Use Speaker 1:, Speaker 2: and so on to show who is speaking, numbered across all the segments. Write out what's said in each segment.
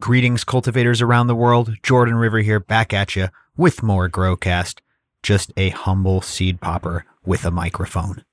Speaker 1: Greetings, cultivators around the world. Jordan River here, back at you with more Growcast. Just a humble seed popper with a microphone.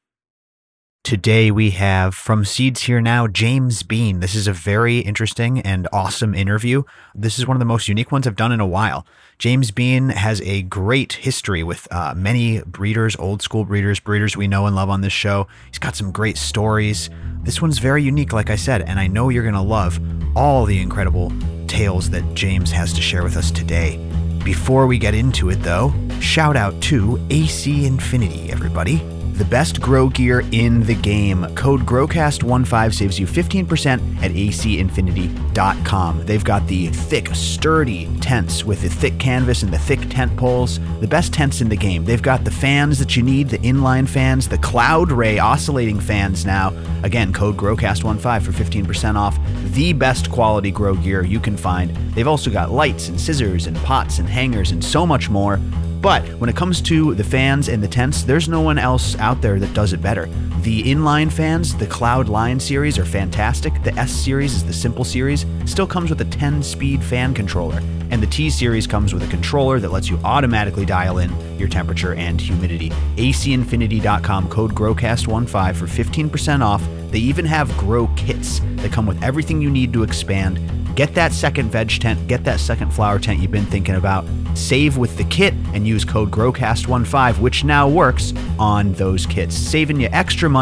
Speaker 1: Today we have from Seeds Here Now, James Bean. This is a very interesting and awesome interview. This is one of the most unique ones I've done in a while. James Bean has a great history with uh, many breeders, old school breeders, breeders we know and love on this show. He's got some great stories. This one's very unique, like I said, and I know you're going to love all the incredible tales that James has to share with us today. Before we get into it, though, shout out to AC Infinity, everybody the best grow gear in the game. Code GROWCAST15 saves you 15% at acinfinity.com. They've got the thick, sturdy tents with the thick canvas and the thick tent poles, the best tents in the game. They've got the fans that you need, the inline fans, the Cloud Ray oscillating fans now. Again, code GROWCAST15 for 15% off. The best quality grow gear you can find. They've also got lights and scissors and pots and hangers and so much more. But when it comes to the fans and the tents, there's no one else out there that does it better. The inline fans, the Cloud Line series, are fantastic. The S series is the simple series, still comes with a 10 speed fan controller. And the T series comes with a controller that lets you automatically dial in your temperature and humidity. ACinfinity.com, code GROWCAST15 for 15% off. They even have grow kits that come with everything you need to expand. Get that second veg tent, get that second flower tent you've been thinking about Save with the kit and use code GROWCAST15, which now works on those kits, saving you extra money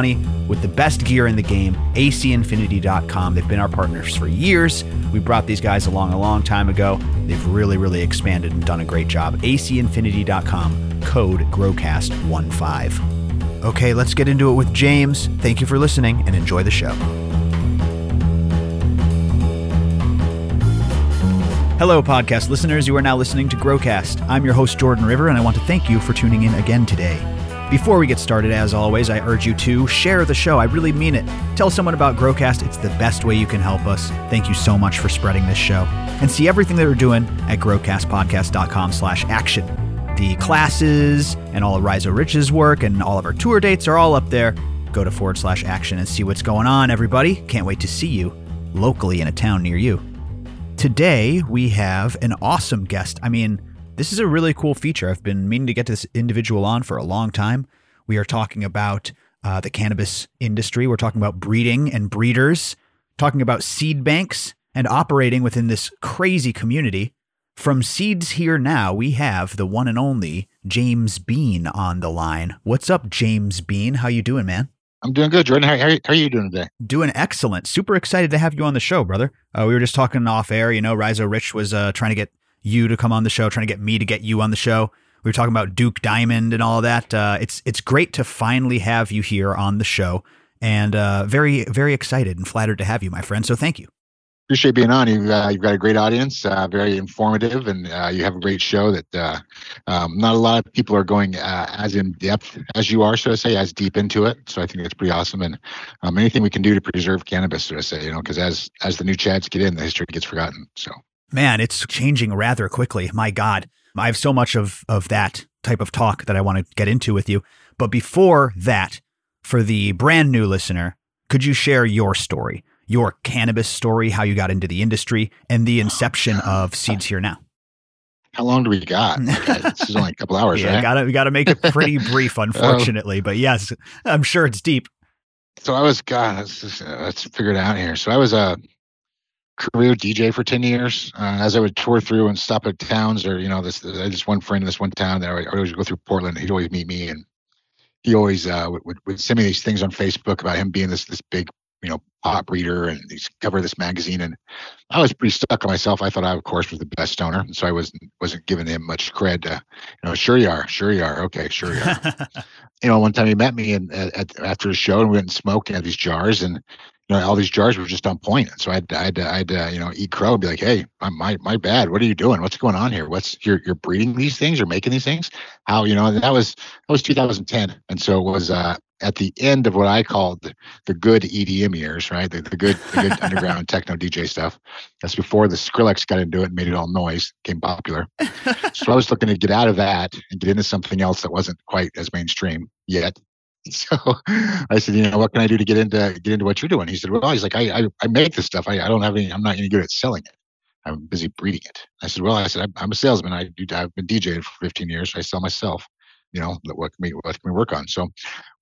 Speaker 1: with the best gear in the game, acinfinity.com. They've been our partners for years. We brought these guys along a long time ago. They've really, really expanded and done a great job. acinfinity.com, code GROWCAST15. Okay, let's get into it with James. Thank you for listening and enjoy the show. Hello, podcast listeners. You are now listening to Growcast. I'm your host, Jordan River, and I want to thank you for tuning in again today. Before we get started, as always, I urge you to share the show. I really mean it. Tell someone about Growcast. It's the best way you can help us. Thank you so much for spreading this show. And see everything that we're doing at growcastpodcast.com slash action. The classes and all of Rhizo Rich's work and all of our tour dates are all up there. Go to forward slash action and see what's going on, everybody. Can't wait to see you locally in a town near you. Today, we have an awesome guest. I mean, this is a really cool feature. I've been meaning to get this individual on for a long time. We are talking about uh, the cannabis industry, we're talking about breeding and breeders, talking about seed banks and operating within this crazy community. From Seeds Here Now, we have the one and only James Bean on the line. What's up, James Bean? How you doing, man?
Speaker 2: I'm doing good, Jordan. How, how, how, are you doing today?
Speaker 1: Doing excellent. Super excited to have you on the show, brother. Uh, we were just talking off air. You know, Rhizo Rich was uh, trying to get you to come on the show, trying to get me to get you on the show. We were talking about Duke Diamond and all that. Uh, it's it's great to finally have you here on the show, and uh, very very excited and flattered to have you, my friend. So thank you
Speaker 2: appreciate being on. You've, uh, you've got a great audience, uh, very informative, and uh, you have a great show that uh, um, not a lot of people are going as in depth as you are, so to say, as deep into it. So I think it's pretty awesome. And um, anything we can do to preserve cannabis, so to say, you know, because as as the new Chads get in, the history gets forgotten. So
Speaker 1: man, it's changing rather quickly. My God, I have so much of of that type of talk that I want to get into with you. But before that, for the brand new listener, could you share your story? your cannabis story, how you got into the industry, and the inception of Seeds Here Now.
Speaker 2: How long do we got? this is only a couple hours,
Speaker 1: yeah,
Speaker 2: right?
Speaker 1: Gotta, we gotta make it pretty brief, unfortunately. but yes, I'm sure it's deep.
Speaker 2: So I was, God, let's, just, uh, let's figure it out here. So I was a career DJ for 10 years. Uh, as I would tour through and stop at towns or, you know, this, I just one friend in this one town that I would always go through Portland. He'd always meet me and he always uh, would, would, send me these things on Facebook about him being this this big you know, pop reader and he's cover this magazine. And I was pretty stuck on myself. I thought I, of course, was the best stoner. And so I wasn't, wasn't giving him much cred to, you know, sure you are, sure you are. Okay, sure you are. you know, one time he met me and at, after the show and we went and smoked and had these jars and, you know, all these jars were just on point. And so I'd, I'd, I'd, uh, you know, eat crow and be like, Hey, my, my bad. What are you doing? What's going on here? What's you're, you're breeding these things or making these things? How, you know, that was, that was 2010. And so it was, uh, at the end of what I called the, good EDM years, right? The, the good, the good underground techno DJ stuff. That's before the Skrillex got into it and made it all noise, became popular. so I was looking to get out of that and get into something else that wasn't quite as mainstream yet. So I said, you know, what can I do to get into get into what you're doing? He said, well, he's like, I I, I make this stuff. I, I don't have any. I'm not any good at selling it. I'm busy breeding it. I said, well, I said, I'm, I'm a salesman. I do, I've been DJing for 15 years. I sell myself. You know, what can we, what can we work on? So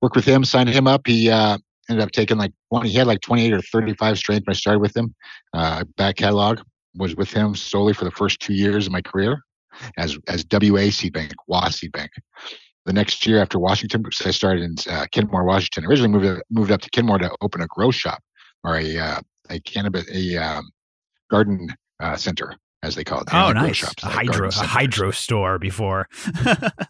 Speaker 2: work with him, signed him up. He, uh, ended up taking like 20, he had like 28 or 35 strains when I started with him. Uh, back catalog was with him solely for the first two years of my career as, as WA Seed Bank, WA Seed Bank. The next year after Washington, I started in uh, Kenmore, Washington. Originally moved, moved up to Kenmore to open a grow shop or a, uh, a cannabis, a um, garden uh, center as they call it.
Speaker 1: oh, nice. Shops, a like hydro, a hydro store before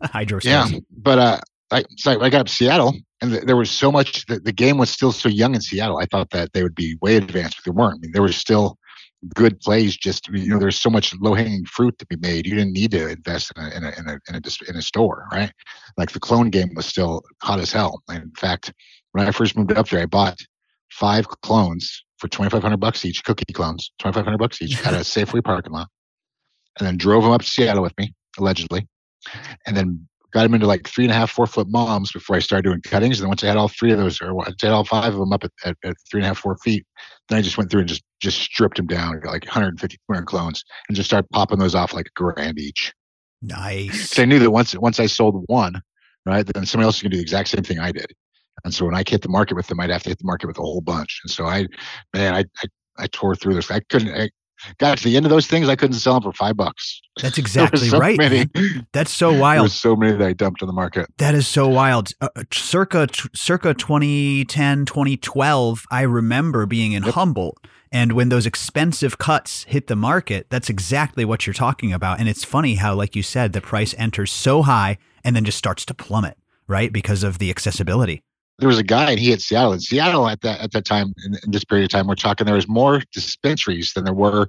Speaker 1: hydro.
Speaker 2: Stores. Yeah, but uh, I, so I got up to Seattle, and there was so much. The, the game was still so young in Seattle. I thought that they would be way advanced, but they weren't. I mean, there was still good plays. Just you know, there's so much low hanging fruit to be made. You didn't need to invest in a in a in a, in a, in a store, right? Like the clone game was still hot as hell. And in fact, when I first moved up there, I bought five clones for 2500 bucks each, cookie clones, 2500 bucks each at a Safeway parking lot. And then drove them up to Seattle with me, allegedly. And then got them into like three and a half, four foot moms before I started doing cuttings. And then once I had all three of those, or I had all five of them up at, at, at, three and a half, four feet, then I just went through and just just stripped them down, got like 150, 200 clones, and just started popping those off like a grand each.
Speaker 1: Nice.
Speaker 2: So I knew that once once I sold one, right, then somebody else is going to do the exact same thing I did. And so when I hit the market with them, I'd have to hit the market with a whole bunch. And so I, man, I, I, I tore through this. I couldn't, I got to the end of those things. I couldn't sell them for five bucks.
Speaker 1: That's exactly so right. Many, That's so wild.
Speaker 2: There's so many that I dumped on the market.
Speaker 1: That is so wild. Uh, uh circa, circa 2010, 2012, I remember being in yep. Humboldt. And when those expensive cuts hit the market, that's exactly what you're talking about. And it's funny how, like you said, the price enters so high and then just starts to plummet, right? Because of the accessibility
Speaker 2: there was a guy and he had Seattle. In Seattle at that at that time, in, in, this period of time, we're talking there was more dispensaries than there were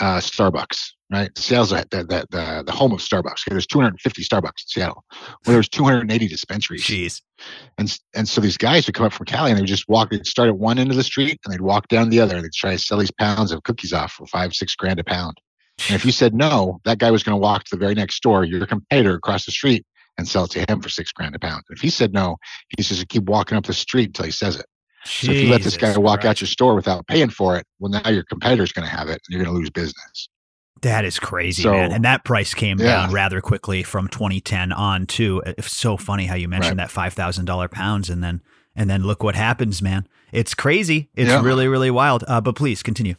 Speaker 2: uh, Starbucks. Right, Seattle's the, the, the, the home of Starbucks. Okay, there's 250 Starbucks in Seattle. Well, there's 280 dispensaries.
Speaker 1: Jeez.
Speaker 2: And and so these guys would come up from Cali and they would just walk. They'd start at one end of the street and they'd walk down the other. And they'd try to sell these pounds of cookies off for five, six grand a pound. And if you said no, that guy was going to walk to the very next store, your competitor across the street, and sell it to him for six grand a pound. If he said no, he says to keep walking up the street until he says it. Jesus so if you let this guy walk Christ. out your store without paying for it, well, now your competitor's going to have it and you're going to lose business.
Speaker 1: That is crazy, so, man. And that price came yeah. down rather quickly from 2010 on too. It's so funny how you mentioned right. that five thousand dollar pounds, and then and then look what happens, man. It's crazy. It's yeah. really really wild. Uh, but please continue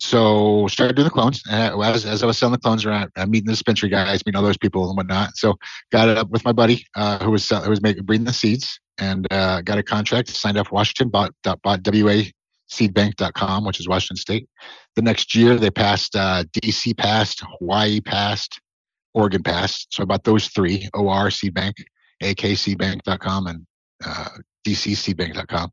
Speaker 2: so started doing the clones. And as, as I was selling the clones around, I'm meeting the dispensary guys, meeting all those people and whatnot. So got it up with my buddy uh, who was who was making breeding the seeds, and uh, got a contract. Signed up Washington, bought bought WA seedbank.com, which is Washington State. The next year, they passed uh, DC passed, Hawaii passed, Oregon passed. So I bought those three: OR Seedbank, AK Seedbank.com, and uh, DC Seedbank.com.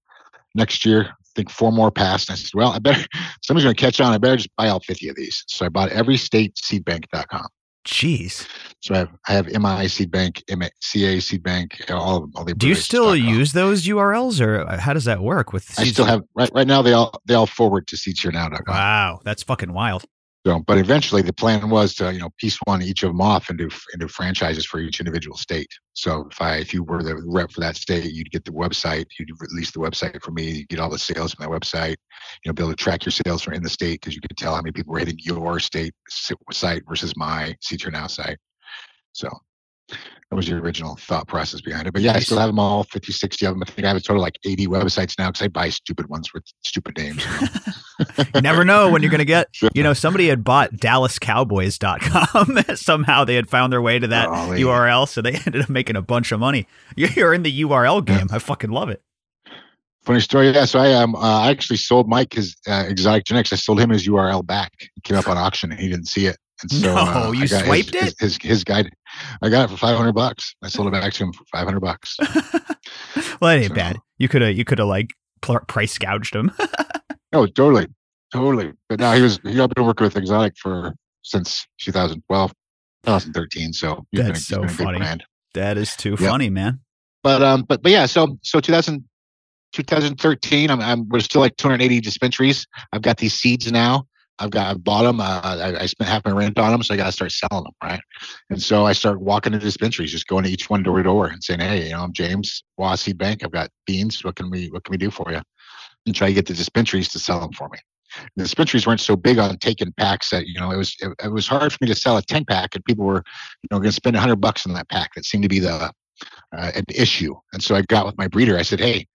Speaker 2: Next year, think four more passed. And I said, well, I better, somebody's going to catch on. I better just buy all 50 of these. So I bought every state seedbank.com.
Speaker 1: Jeez.
Speaker 2: So I have, I have MI Seed Bank, CA Seed Bank, all of them. All the
Speaker 1: Do you still use those URLs or uh, how does that work with
Speaker 2: seeds? I still have right right now they all they all forward to seedsherenow.com.
Speaker 1: Wow, that's fucking wild.
Speaker 2: So, but eventually the plan was to, you know, piece one each of them off into into franchises for each individual state. So if I if you were the rep for that state, you'd get the website, you'd release the website for me, you get all the sales from that website, you know, be able to track your sales from in the state because you could tell how many people were hitting your state site versus my Here Now site. So that was the original thought process behind it. But yeah, I still have them all, 50, 60 of them. I think I have a total like 80 websites now because I buy stupid ones with stupid names.
Speaker 1: You, know? you never know when you're going to get, you know, somebody had bought DallasCowboys.com. Somehow they had found their way to that. URL. So they ended up making a bunch of money. You're in the URL game. I fucking love it.
Speaker 2: Funny story. Yeah. So I um, uh, I actually sold Mike his uh, Exotic Genetix. I sold him his URL back. Came up on auction and he didn't see it. And so,
Speaker 1: no, uh, you swiped
Speaker 2: his,
Speaker 1: it.
Speaker 2: His, his, his guide, I got it for five hundred bucks. I sold it back to him for five hundred bucks.
Speaker 1: well, that ain't so, bad. You could have you could have like price gouged him.
Speaker 2: oh, totally, totally. But now he was he got been working with Exotic for since 2012, 2013. So
Speaker 1: that's been, so funny. That is too yep. funny, man.
Speaker 2: But um, but but yeah. So so 2000, 2013, I'm, I'm we're still like 280 dispensaries. I've got these seeds now. I've got I bought them. Uh, I, I, spent half my rent on them, so I got to start selling them, right? And so I start walking to dispensaries, just going to each one door to door and saying, "Hey, you know, I'm James Wasi Bank. I've got beans. What can we What can we do for you?" And try to get the dispensaries to sell them for me. the dispensaries weren't so big on taking packs that you know it was it, it was hard for me to sell a 10 pack and people were you know going to spend 100 bucks on that pack that seemed to be the uh, an issue and so i got with my breeder i said hey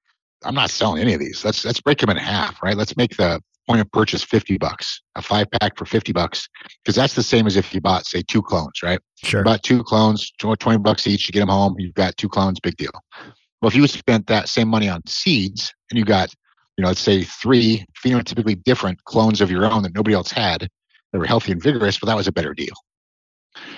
Speaker 2: i'm not selling any of these let's let's break them in half right let's make the point of purchase 50 bucks a five pack for 50 bucks because that's the same as if you bought say two clones right?
Speaker 1: Sure.
Speaker 2: you bought two clones 20 bucks each you get them home you've got two clones big deal. Well if you spent that same money on seeds and you got you know let's say three phenotypically different clones of your own that nobody else had that were healthy and vigorous well that was a better deal.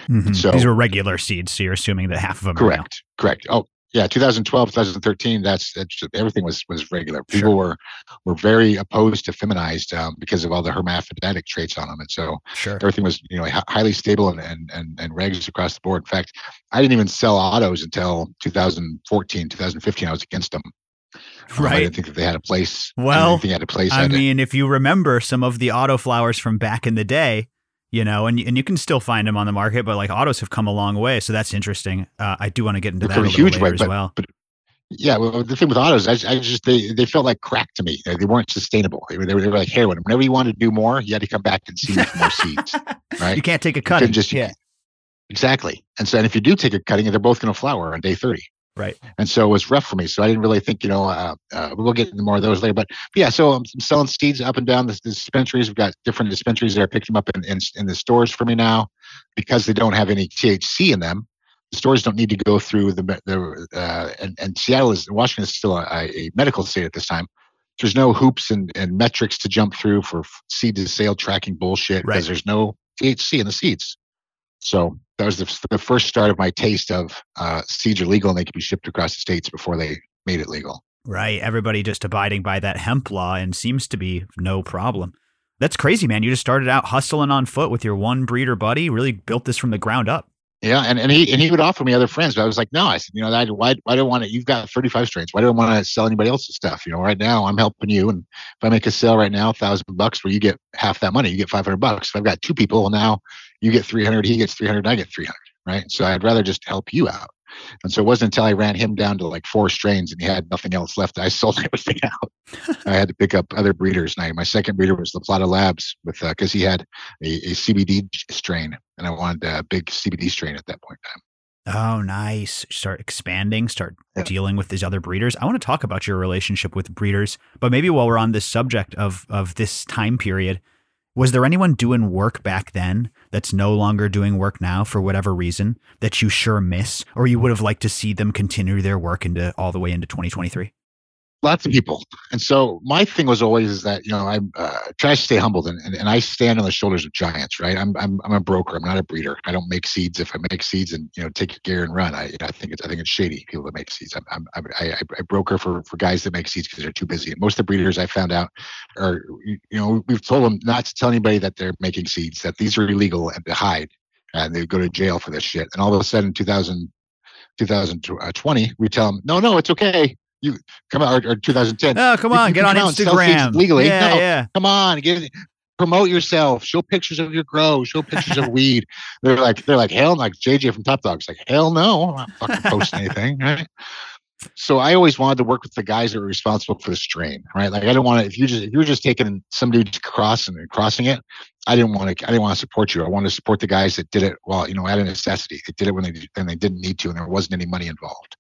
Speaker 1: Mm-hmm.
Speaker 2: so-
Speaker 1: These were regular seeds, so you're assuming that half of them are
Speaker 2: correct. Correct. Oh yeah 2012 2013 that's, that's everything was was regular. People were were very opposed to feminized um, because of all the hermaphroditic traits on them and so
Speaker 1: Sure.
Speaker 2: everything was you know hi- highly stable and, and and and regs across the board. In fact i didn't even sell autos until 2014 2015 i was against them Um, i didn't think that they had a place I
Speaker 1: Well,
Speaker 2: they had a place
Speaker 1: I
Speaker 2: had it.
Speaker 1: mean, if you remember some of the auto flowers from back in the day, you know, and and you can still find them on the market, but like autos have come a long way, so that's interesting. Uh, I do want to get into that a
Speaker 2: a huge way,
Speaker 1: as well.
Speaker 2: but yeah well the thing with autos i, I just they, they felt like crack to me they, weren't sustainable they were, they were they were like heroin whenever you wanted to do more you had to come back and see more seeds right
Speaker 1: You can't take a cut.
Speaker 2: just
Speaker 1: yeah.
Speaker 2: Exactly. And so, and if you do take a cutting, they're both going to flower on day 30.
Speaker 1: Right.
Speaker 2: And so it was rough for me. So I didn't really think, you know, uh, uh, we'll get into more of those later. But, but yeah, so I'm selling seeds up and down the, the dispensaries. We've got different dispensaries that are picking them up in, in, in the stores for me now because they don't have any THC in them. The stores don't need to go through the, the uh, and, and Seattle is, Washington is still a, a medical state at this time. There's no hoops and, and metrics to jump through for seed to sale tracking bullshit
Speaker 1: Right.
Speaker 2: because there's no THC in the seeds. So that was the, the first start of my taste of uh, seeds are legal and they can be shipped across the states before they made it legal.
Speaker 1: Right. Everybody just abiding by that hemp law and seems to be no problem. That's crazy, man. You just started out hustling on foot with your one breeder buddy, really built this from the ground up.
Speaker 2: Yeah, and, and he and he would offer me other friends, but I was like, no. I said, you know, I, why why do I want to? You've got 35 strains. Why do I want to sell anybody else's stuff? You know, right now I'm helping you, and if I make a sale right now, thousand bucks, where you get half that money, you get 500 bucks. If I've got two people, well, now you get 300, he gets 300, I get 300, right? So I'd rather just help you out. And so it wasn't until I ran him down to like four strains and he had nothing else left. I sold everything out. I had to pick up other breeders. And I, my second breeder was La Plata Labs with uh, because he had a, a CBD strain, and I wanted a big CBD strain at that point in time.
Speaker 1: Oh, nice. Start expanding, start
Speaker 2: Yeah.
Speaker 1: dealing with these other breeders. I want to talk about your relationship with breeders, but maybe while we're on this subject of of this time period, was there anyone doing work back then that's no longer doing work now for whatever reason that you sure miss or you would have liked to see them continue their work into all the way into 2023?
Speaker 2: Lots of people. And so my thing was always is that, you know, I uh, try to stay humbled and, and, and I stand on the shoulders of giants, right? I'm, I'm, I'm a broker. I'm not a breeder. I don't make seeds. If I make seeds and, you know, take your gear and run, I, you know, I think it's, I think it's shady people that make seeds. I'm, I'm, I, I I broker for, for guys that make seeds because they're too busy. And most of the breeders I found out are, you know, we've told them not to tell anybody that they're making seeds, that these are illegal and to hide and they go to jail for this shit. And all of a sudden, 2000, 2020, we tell them, no, no, it's okay. You come out or, or 2010.
Speaker 1: Oh, come on,
Speaker 2: you
Speaker 1: get on
Speaker 2: come out and sell seeds
Speaker 1: Instagram.
Speaker 2: legally.
Speaker 1: Yeah,
Speaker 2: No.
Speaker 1: yeah.
Speaker 2: come on, get it, promote yourself, show pictures of your grow, show pictures of weed. They're like, they're like, hell, like JJ from Top Dawgs, like, hell no, I'm not fucking posting anything, right? So I always wanted to work with the guys that were responsible for the strain, right? Like I don't want to. If you just if you were just taking some dude's cross and crossing it, I didn't want to. I didn't want to support you. I wanted to support the guys that did it. Well, you know, out of necessity, they did it when they when they didn't need to, and there wasn't any money involved.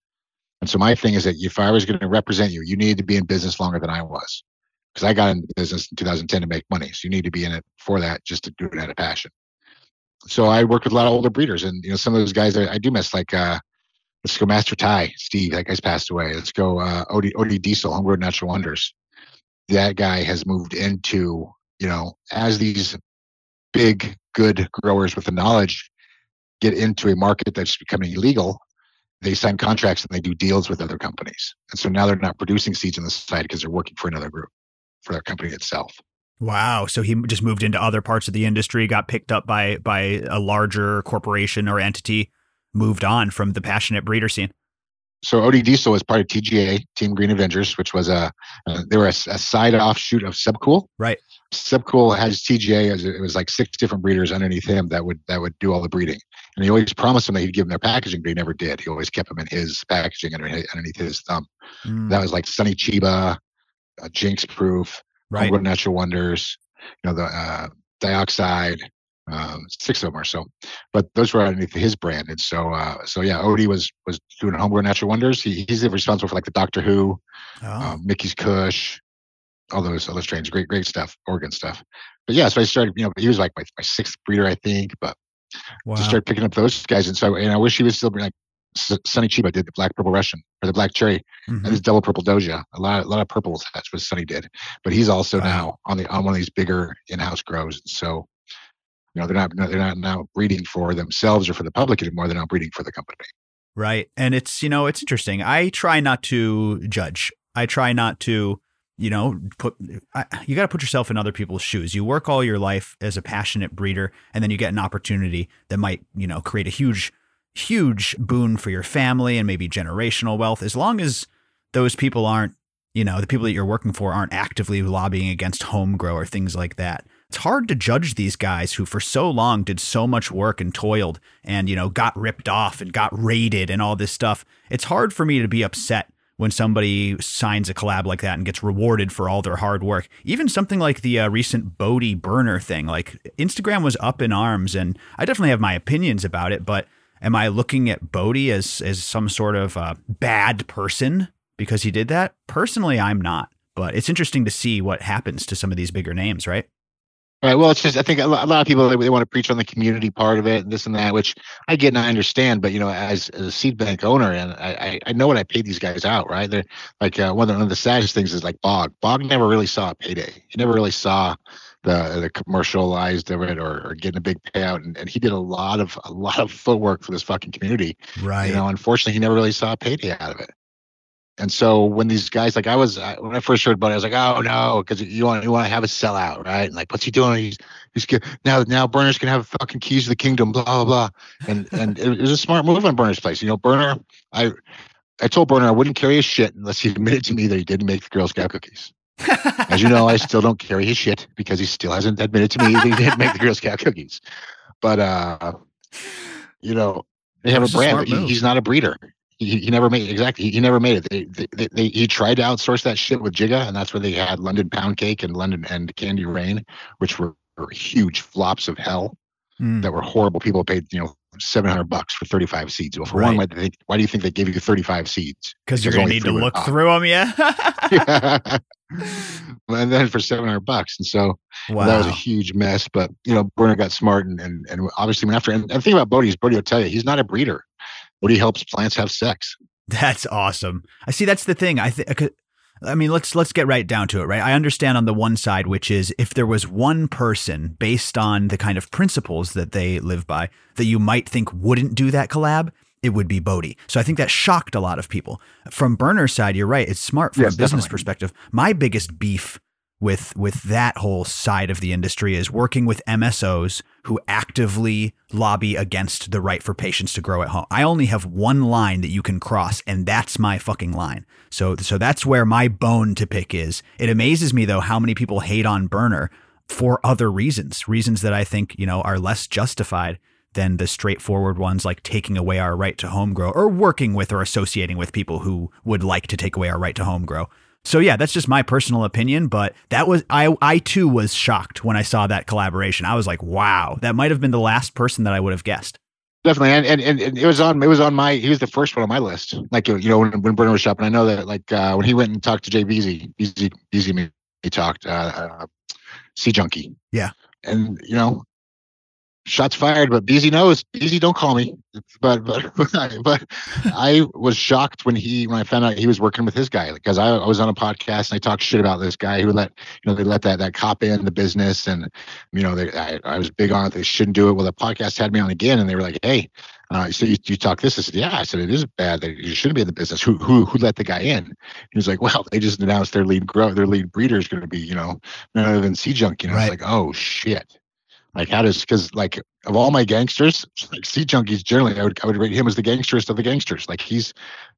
Speaker 2: And so my thing is that if I was going to represent you, you needed to be in business longer than I was, because I got into business in 2010 to make money. So you need to be in it for that, just to do it out of passion. So I worked with a lot of older breeders, and you know some of those guys I, I do miss, like uh, let's go Master Ty, Steve, that guy's passed away. Let's go uh, Odie Odie Diesel, Homegrown Natural Wonders. That guy has moved into you know as these big good growers with the knowledge get into a market that's becoming illegal they sign contracts and they do deals with other companies. And so now they're not producing seeds on the side because they're working for another group, for their company itself.
Speaker 1: Wow. So he just moved into other parts of the industry, got picked up by by a larger corporation or entity, moved on from the passionate breeder scene.
Speaker 2: So OD Diesel was part of TGA, Team Green Avengers, which was a, uh, they were a, a side offshoot of Subcool.
Speaker 1: Right.
Speaker 2: Subcool has TGA as it was like six different breeders underneath him that would that would do all the breeding. And he always promised them that he'd give them their packaging, but he never did. He always kept them in his packaging underneath, underneath his thumb.
Speaker 1: Mm,
Speaker 2: That was like Sunny Chiba, uh, Jinx Proof,
Speaker 1: right.
Speaker 2: Natural Wonders, you know, the uh, dioxide, um, six of them or so, but those were underneath his brand. And so, uh, so yeah, Odie was was doing homegrown natural wonders. He, he's responsible for like the Doctor Who, oh. um, Mickey's Kush, all those other strains. Great, great stuff, organ stuff. But yeah, so I started. You know, he was like my, my sixth breeder, I think. But wow. just started picking up those guys, and so and I wish he was still like Sunny Chiba did the black purple Russian or the black cherry mm-hmm. and this double purple doja. A lot, a lot of purples. That's what Sunny did. But he's also wow. now on the on one of these bigger in-house grows. So you know they're not they're not now breeding for themselves or for the public anymore. They're now breeding for the company.
Speaker 1: Right, and it's you know it's interesting. I try not to judge. I try not to you know put I, you got to put yourself in other people's shoes you work all your life as a passionate breeder and then you get an opportunity that might you know create a huge huge boon for your family and maybe generational wealth as long as those people aren't, you know, the people that you're working for aren't actively lobbying against home grow or things like that. It's hard to judge these guys who for so long did so much work and toiled and, you know, got ripped off and got raided and all this stuff. It's hard for me to be upset when somebody signs a collab like that and gets rewarded for all their hard work. Even something like the uh, recent Bodhi Berner thing, like Instagram was up in arms, and I definitely have my opinions about it, but Am I looking at Bodhi as as some sort of uh, bad person because he did that? Personally, I'm not. But it's interesting to see what happens to some of these bigger names, right?
Speaker 2: Right. Well, it's just I think a lot, of people they, they, want to preach on the community part of it and this and that, which I get and I understand. But you know, as, as a seed bank owner, and I, I know what I paid these guys out. Right. They're like uh, one, of the, one of the saddest things is like Bog. Bog never really saw a payday. He never really saw the the commercialized of it or, or getting a big payout and, and he did a lot of a lot of footwork for this fucking community
Speaker 1: right
Speaker 2: you know unfortunately he never really saw a payday out of it and so when these guys like i was when i first heard about it i was like oh no because you want you want to have a sellout right and like what's he doing he's he's now now Berner's can have fucking keys to the kingdom blah blah blah and and it was a smart move on Berner's place you know burner i I told Berner I wouldn't carry his shit unless he admitted to me that he didn't make the Girl Scout cookies. As you know, I still don't carry his shit because he still hasn't admitted to me that he didn't make the Girl Scout cookies. But uh, you know, they have a brand. He, he's not a breeder. He, he never made exactly. He, he never made it. They, they, they, they, he tried to outsource that shit with Jigga, and that's where they had London Pound Cake and London and Candy Rain, which were, were huge flops of hell mm. that were horrible. People paid you know 700 bucks for 35 seeds. Well, for right. one, why, do, they, why, do you think they gave you 35 seeds?
Speaker 1: Because you're to need to look through them, yeah. yeah.
Speaker 2: and then for 700 bucks. And so wow. that was a huge mess. But, you know, Berner got smart and, and, and obviously went after. And, and the thing about Bodhi is Bodhi will tell you, he's not a breeder. Bodhi helps plants have sex.
Speaker 1: That's awesome. I see. That's the thing. I think I mean, let's let's get right down to it, right? I understand on the one side, which is if there was one person based on the kind of principles that they live by that you might think wouldn't do that collab, it would be Bodhi. So I think that shocked a lot of people. From Berner's side, you're right. It's smart from yes, a business definitely. perspective. My biggest beef with with that whole side of the industry is working with MSOs who actively lobby against the right for patients to grow at home. I only have one line that you can cross and that's my fucking line. So so that's where my bone to pick is. It amazes me though how many people hate on Berner for other reasons, reasons that I think, you know, are less justified than the straightforward ones like taking away our right to home grow or working with or associating with people who would like to take away our right to home grow. So yeah, that's just my personal opinion, but that was I I too was shocked when I saw that collaboration. I was like, wow, that might have been the last person that I would have guessed.
Speaker 2: Definitely, and, and, and it was on it was on my he was the first one on my list. Like you know when when Berner was shopping, I know that like uh, when he went and talked to Jay Beasy, Beasy Beasy he talked uh, uh, Seed Junky.
Speaker 1: Yeah,
Speaker 2: and you know shots fired, but Beasy knows. Beasy, don't call me. But but but I was shocked when he when I found out he was working with his guy because I, I was on a podcast and I talked shit about this guy who let you know they let that that cop in the business and you know they I, I was big on it. They shouldn't do it. Well, the podcast had me on again and they were like, hey. Uh, so you, you talk this? I said, yeah. I said it is bad. That you shouldn't be in the business. Who who who let the guy in? He was like, well, they just announced their lead grow, their lead breeder is going to be, you know, none other than Sea Junk. You know, right. it's like, oh shit. Like how does because like of all my gangsters, like Seed Junkies generally, I would I would rate him as the gangsterest of the gangsters. Like he's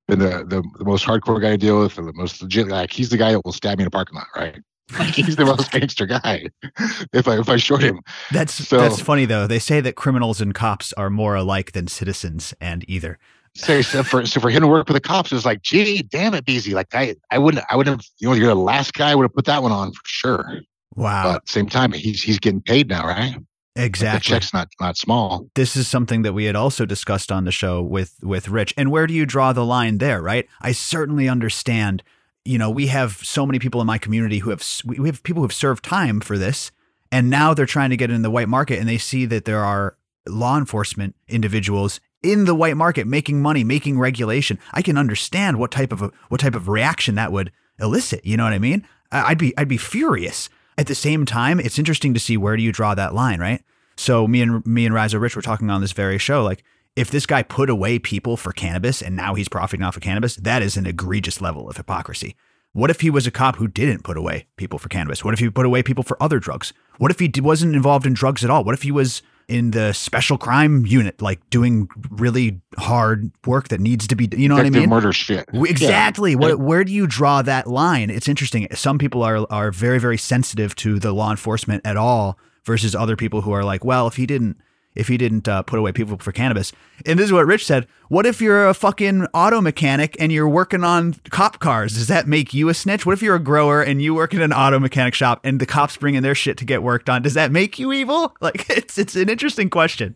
Speaker 2: been the, the the most hardcore guy to deal with, the most legit. Like he's the guy that will stab me in a parking lot, right? Like he's the most gangster guy. if I if I short him,
Speaker 1: that's so, that's funny though. They say that criminals and cops are more alike than citizens and either.
Speaker 2: So, so for so for him to work with the cops, it was like, gee, damn it, Beasy. Like I I wouldn't I wouldn't have you know you're the last guy I would have put that one on for sure.
Speaker 1: Wow.
Speaker 2: But at the same time, he's he's getting paid now, right?
Speaker 1: Exactly.
Speaker 2: The check's not not small.
Speaker 1: This is something that we had also discussed on the show with with Rich. And where do you draw the line there, right? I certainly understand. You know, we have so many people in my community who have we have people who have served time for this, and now they're trying to get in the white market, and they see that there are law enforcement individuals in the white market making money, making regulation. I can understand what type of a, what type of reaction that would elicit. You know what I mean? I'd be I'd be furious. At the same time, it's interesting to see where do you draw that line, right? So me and me and Rhizo Rich were talking on this very show, like if this guy put away people for cannabis and now he's profiting off of cannabis, that is an egregious level of hypocrisy. What if he was a cop who didn't put away people for cannabis? What if he put away people for other drugs? What if he wasn't involved in drugs at all? What if he was in the special crime unit, like doing really hard work that needs to be, you know what I mean?
Speaker 2: Murder shit.
Speaker 1: Exactly. Yeah. What, where do you draw that line? It's interesting. Some people are are very very sensitive to the law enforcement at all, versus other people who are like, well, if he didn't if he didn't uh, put away people for cannabis. And this is what Rich said. What if you're a fucking auto mechanic and you're working on cop cars? Does that make you a snitch? What if you're a grower and you work in an auto mechanic shop and the cops bring in their shit to get worked on? Does that make you evil? Like it's it's an interesting question.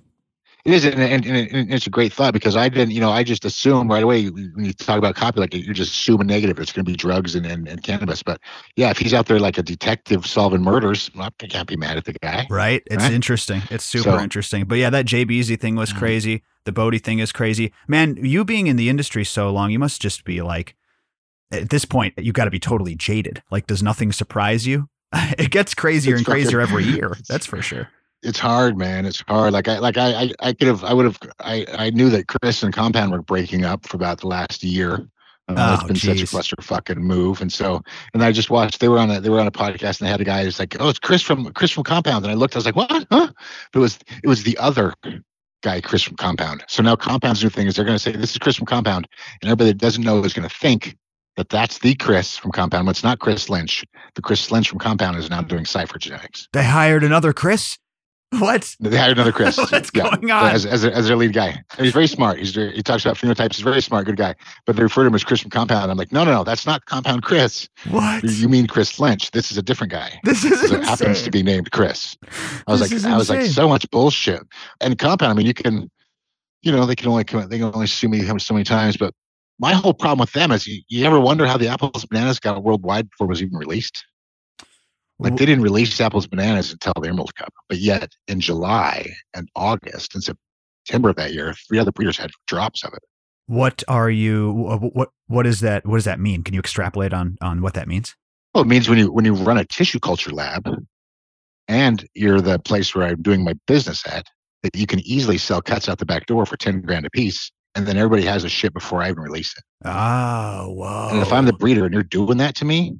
Speaker 2: It is, and, and, and, it's a great thought because I didn't, you know, I just assume right away when you talk about copy, like you're just assuming negative. It's going to be drugs and, and, and, cannabis. But yeah, if he's out there like a detective solving murders, I can't be mad at the guy.
Speaker 1: Right. It's right? interesting. It's super so, interesting. But yeah, that Beasley thing was mm-hmm. crazy. The Bodhi thing is crazy. Man, you being in the industry so long, you must just be like, at this point, you got to be totally jaded. Like, does nothing surprise you? it gets crazier and crazier every year. That's for sure
Speaker 2: it's hard, man. It's hard. Like I like I I, I could have I would have I I knew that Chris and Compound were breaking up for about the last year. Uh, oh, it's been geez. such a cluster fucking move, and so and I just watched. They were on a they were on a podcast, and they had a guy who's like, "Oh, it's Chris from Chris from Compound," and I looked, I was like, "What? Huh?" But it was it was the other guy, Chris from Compound. So now Compound's new thing is they're going to say this is Chris from Compound, and everybody that doesn't know is going to think that that's the Chris from Compound. But it's not Chris Lynch. The Chris Lynch from Compound is now doing Cypher Genetics.
Speaker 1: They hired another Chris. What?
Speaker 2: They hired another Chris.
Speaker 1: What's yeah, going on?
Speaker 2: As, as, as, their lead guy. And he's very smart. He's he talks about phenotypes. He's very smart, good guy. But they refer to him as Chris from Compound. I'm like, no, no, no, that's not Compound Chris.
Speaker 1: What?
Speaker 2: You mean Chris Lynch? This is a different guy.
Speaker 1: This is
Speaker 2: it happens to be named Chris. I was this like, I was like, so much bullshit. And Compound. I mean, you can, you know, they can only come, they can only sue me so many times. But my whole problem with them is, you, you ever wonder how the apples bananas got worldwide before it was even released? Like they didn't release apples bananas until the Emerald Cup, but yet in July and August and September of that year, three other breeders had drops of it.
Speaker 1: What are you? What what is that? What does that mean? Can you extrapolate on on what that means?
Speaker 2: Well, it means when you when you run a tissue culture lab, and you're the place where I'm doing my business at, that you can easily sell cuts out the back door for ten grand a piece, and then everybody has a shit before I even release it.
Speaker 1: Oh, whoa!
Speaker 2: And if I'm the breeder and you're doing that to me,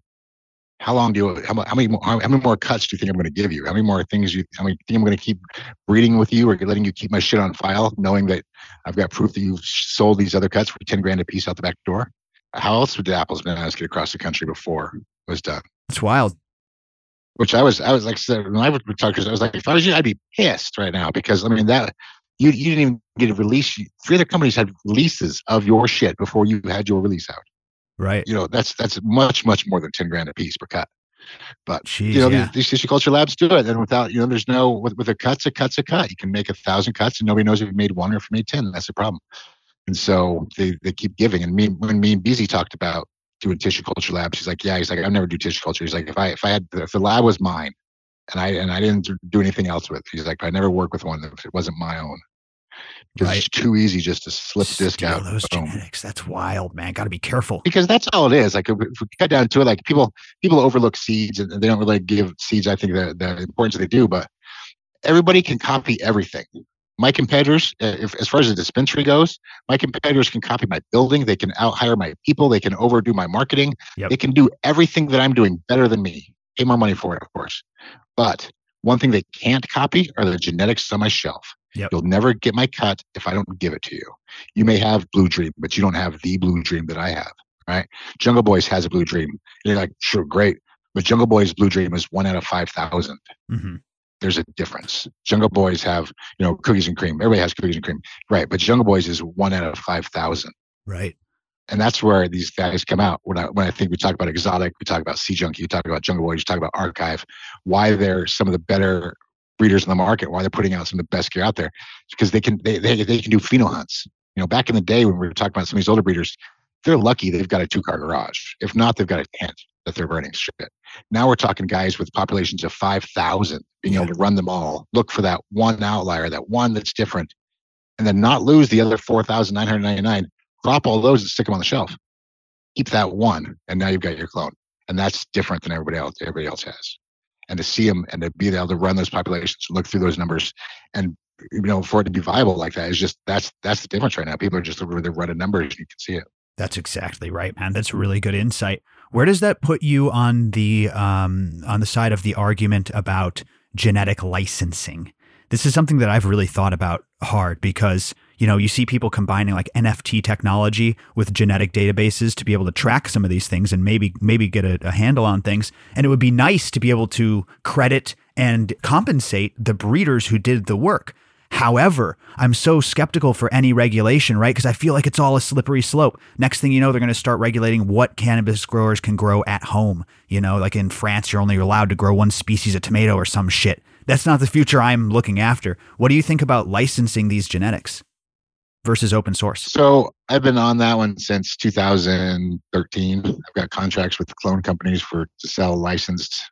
Speaker 2: how long do you how, how many more, how, many more cuts do you think I'm going to give you? How many more things you how many think I'm going to keep breeding with you or letting you keep my shit on file, knowing that I've got proof that you've sold these other cuts for ten grand a piece out the back door? How else would the apples bananas get across the country before it was done?
Speaker 1: It's wild.
Speaker 2: Which I was I was like when I would talk to I was like if I was you I'd be pissed right now because I mean that you you didn't even get a release. Three other companies had releases of your shit before you had your release out.
Speaker 1: Right.
Speaker 2: You know, that's that's much, much more than 10 grand a piece per cut. But
Speaker 1: Jeez,
Speaker 2: you know,
Speaker 1: yeah.
Speaker 2: these, these, tissue culture labs do it. And without, you know, there's no with, with a cut's a cut's a cut. You can make a thousand cuts and nobody knows if you made one or if you made 10. That's the problem. And so they, they keep giving. And me when me and Beezy talked about doing tissue culture labs, he's like, Yeah, he's like, I never do tissue culture. He's like, if I if I had if the lab was mine and I and I didn't do anything else with, it, he's like, I never work with one if it wasn't my own because right. it's too easy just to slip Steal disc out.
Speaker 1: Those Boom. genetics, that's wild, man. Got to be careful.
Speaker 2: Because that's all it is. Like if we cut down to it, like people people overlook seeds and they don't really give seeds. I think the the importance they do, but everybody can copy everything. My competitors, uh, if, as far as the dispensary goes, my competitors can copy my building. They can out hire my people. They can overdo my marketing. Yep. They can do everything that I'm doing better than me. Pay more money for it, of course. But one thing they can't copy are the genetics on my shelf. Yep. You'll never get my cut if I don't give it to you. You may have Blue Dream, but you don't have the Blue Dream that I have. Right? Jungle Boys has a Blue Dream. You're like, sure, great, but Jungle Boys Blue Dream is one out of five thousand. Mm-hmm. There's a difference. Jungle Boys have, you know, cookies and cream. Everybody has cookies and cream, right? But Jungle Boys is one out of five thousand.
Speaker 1: Right.
Speaker 2: And that's where these guys come out. When I, when I think we talk about exotic, we talk about Seed Junky, we talk about jungle boys, we talk about archive, why they're some of the better breeders in the market, why they're putting out some of the best gear out there, because they can they, they, they can do pheno hunts. You know, back in the day when we were talking about some of these older breeders, they're lucky they've got a two car garage. If not, they've got a tent that they're running shit. Now we're talking guys with populations of 5,000 being able to run them all, look for that one outlier, that one that's different, and then not lose the other 4,999, drop all those and stick them on the shelf. Keep that one, and now you've got your clone. And that's different than everybody else, everybody else has. And to see them and to be able to run those populations, look through those numbers, and you know, for it to be viable like that is just that's that's the difference right now. People are just they're running numbers, and you can see it.
Speaker 1: That's exactly right, man. That's really good insight. Where does that put you on the um, on the side of the argument about genetic licensing? This is something that I've really thought about hard because you know you see people combining like NFT technology with genetic databases to be able to track some of these things and maybe maybe get a, a handle on things. And it would be nice to be able to credit and compensate the breeders who did the work. However, I'm so skeptical for any regulation, right? Because I feel like it's all a slippery slope. Next thing you know, they're going to start regulating what cannabis growers can grow at home. You know, like in France, you're only allowed to grow one species of tomato or some shit. That's not the future I'm looking after. What do you think about licensing these genetics versus open source?
Speaker 2: So I've been on that one since 2013. I've got contracts with clone companies for to sell licensed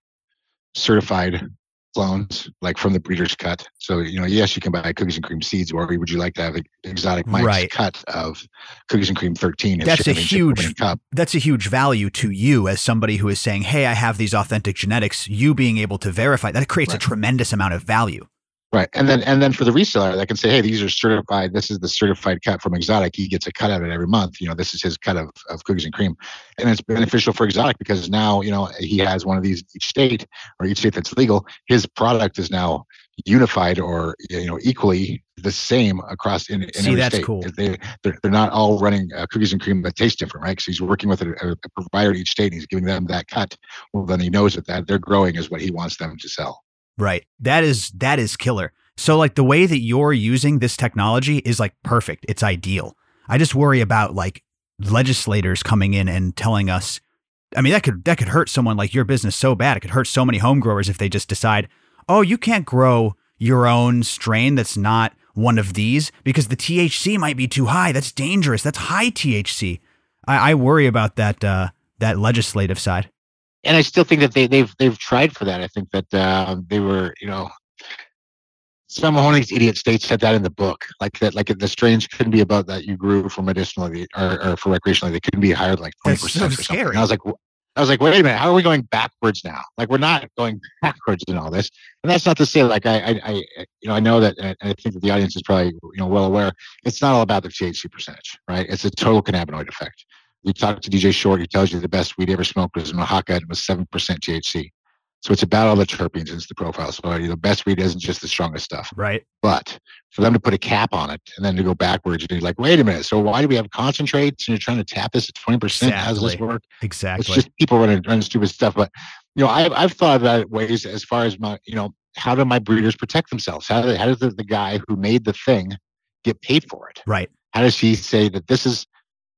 Speaker 2: certified clones, like from the breeder's cut. So, you know, yes, you can buy cookies and cream seeds, or would you like to have an exotic Mike's right. cut of cookies and cream 13?
Speaker 1: That's a huge cup. That's a huge value to you as somebody who is saying, Hey, I have these authentic genetics. You being able to verify that it creates right. a tremendous amount of value.
Speaker 2: Right. And then and then for the reseller, they can say, hey, these are certified. This is the certified cut from Exotic. He gets a cut out of it every month. You know, this is his cut of, of cookies and cream. And it's beneficial for Exotic because now, you know, he has one of these each state or each state that's legal. His product is now unified or you know equally the same across in, in
Speaker 1: See,
Speaker 2: every
Speaker 1: that's
Speaker 2: state.
Speaker 1: cool.
Speaker 2: They they're, they're not all running uh, cookies and cream that taste different, right? Because he's working with a, a, provider each state and he's giving them that cut. Well, then he knows that that they're growing is what he wants them to sell.
Speaker 1: Right. That is that is killer. So like the way that you're using this technology is like perfect. It's ideal. I just worry about like legislators coming in and telling us I mean that could that could hurt someone like your business so bad. It could hurt so many home growers if they just decide, "Oh, you can't grow your own strain that's not one of these because the THC might be too high. That's dangerous. That's high THC." I, I worry about that uh, that legislative side
Speaker 2: and I still think that they, they've they've tried for that. I think that uh, they were, you know, some of these idiot states said that in the book, like that, like the strains couldn't be about that you grew for medicinally or, or for recreationally. They couldn't be higher than like twenty percent. So scary. And I was like, I was like, wait a minute, how are we going backwards now? Like we're not going backwards in all this. And that's not to say like I, I, I you know, I know that, and I think that the audience is probably you know well aware. It's not all about the THC percentage, right? It's a total cannabinoid effect. You talk to DJ Short, he tells you the best weed ever smoked was in Oaxaca and it was seven percent THC. So it's about all the terpenes into the profile. So you know, best weed isn't just the strongest stuff.
Speaker 1: Right.
Speaker 2: But for them to put a cap on it and then to go backwards and you're like, wait a minute. So why do we have concentrates and you're trying to tap this at 20%? Exactly. How does this work?
Speaker 1: Exactly.
Speaker 2: It's just people running, running stupid stuff. But, you know, I've, I've thought about ways as far as my, you know, how do my breeders protect themselves? How, do, how does the, the guy who made the thing get paid for it?
Speaker 1: Right.
Speaker 2: How does he say that this is,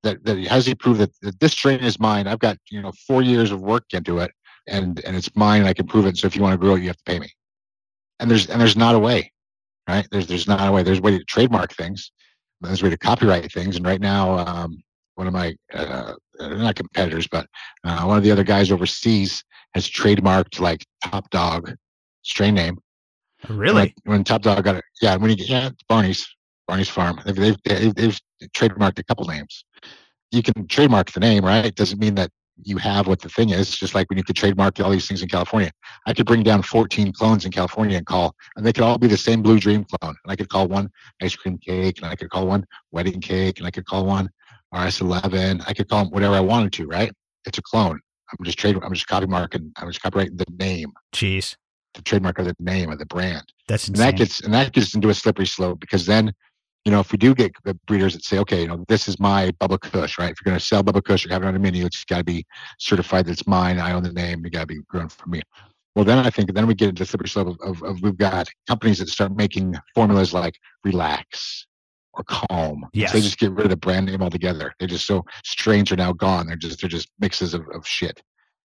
Speaker 2: that, that how does he proved that, that this strain is mine? I've got, you know, four years of work into it and and it's mine and I can prove it. So if you want to grow it, you have to pay me. And there's and there's not a way, right? There's there's not a way. There's a way to trademark things. There's a way to copyright things. And right now, um, one of my uh, not competitors, but uh, one of the other guys overseas has trademarked like Top Dawg strain name.
Speaker 1: Really?
Speaker 2: When, when Top Dawg got it, yeah. When he yeah, Barney's Barney's Farm. They've, they've they've, trademarked a couple names. You can trademark the name, right? It doesn't mean that you have what the thing is. Just like when you could trademark all these things in California, I could bring down 14 clones in California and call, and they could all be the same Blue Dream clone. And I could call one ice cream cake, and I could call one wedding cake, and I could call one RS11. I could call them whatever I wanted to. Right? It's a clone. I'm just trade. I'm just copy marking. I'm just copyrighting the name.
Speaker 1: Jeez.
Speaker 2: The trademark of the name of the brand.
Speaker 1: That's insane.
Speaker 2: And that gets and that gets into a slippery slope because then you know, if we do get breeders that say, okay, you know, this is my Bubba Kush, right? If you're going to sell Bubba Kush or have it on a menu, it's got to be certified that it's mine. I own the name. It got to be grown from me. Well, then I think then we get into the slippery slope of, of, of, we've got companies that start making formulas like relax or calm.
Speaker 1: Yes.
Speaker 2: So they just get rid of the brand name altogether. They're just so strains are now gone. They're just they're just mixes of, of shit.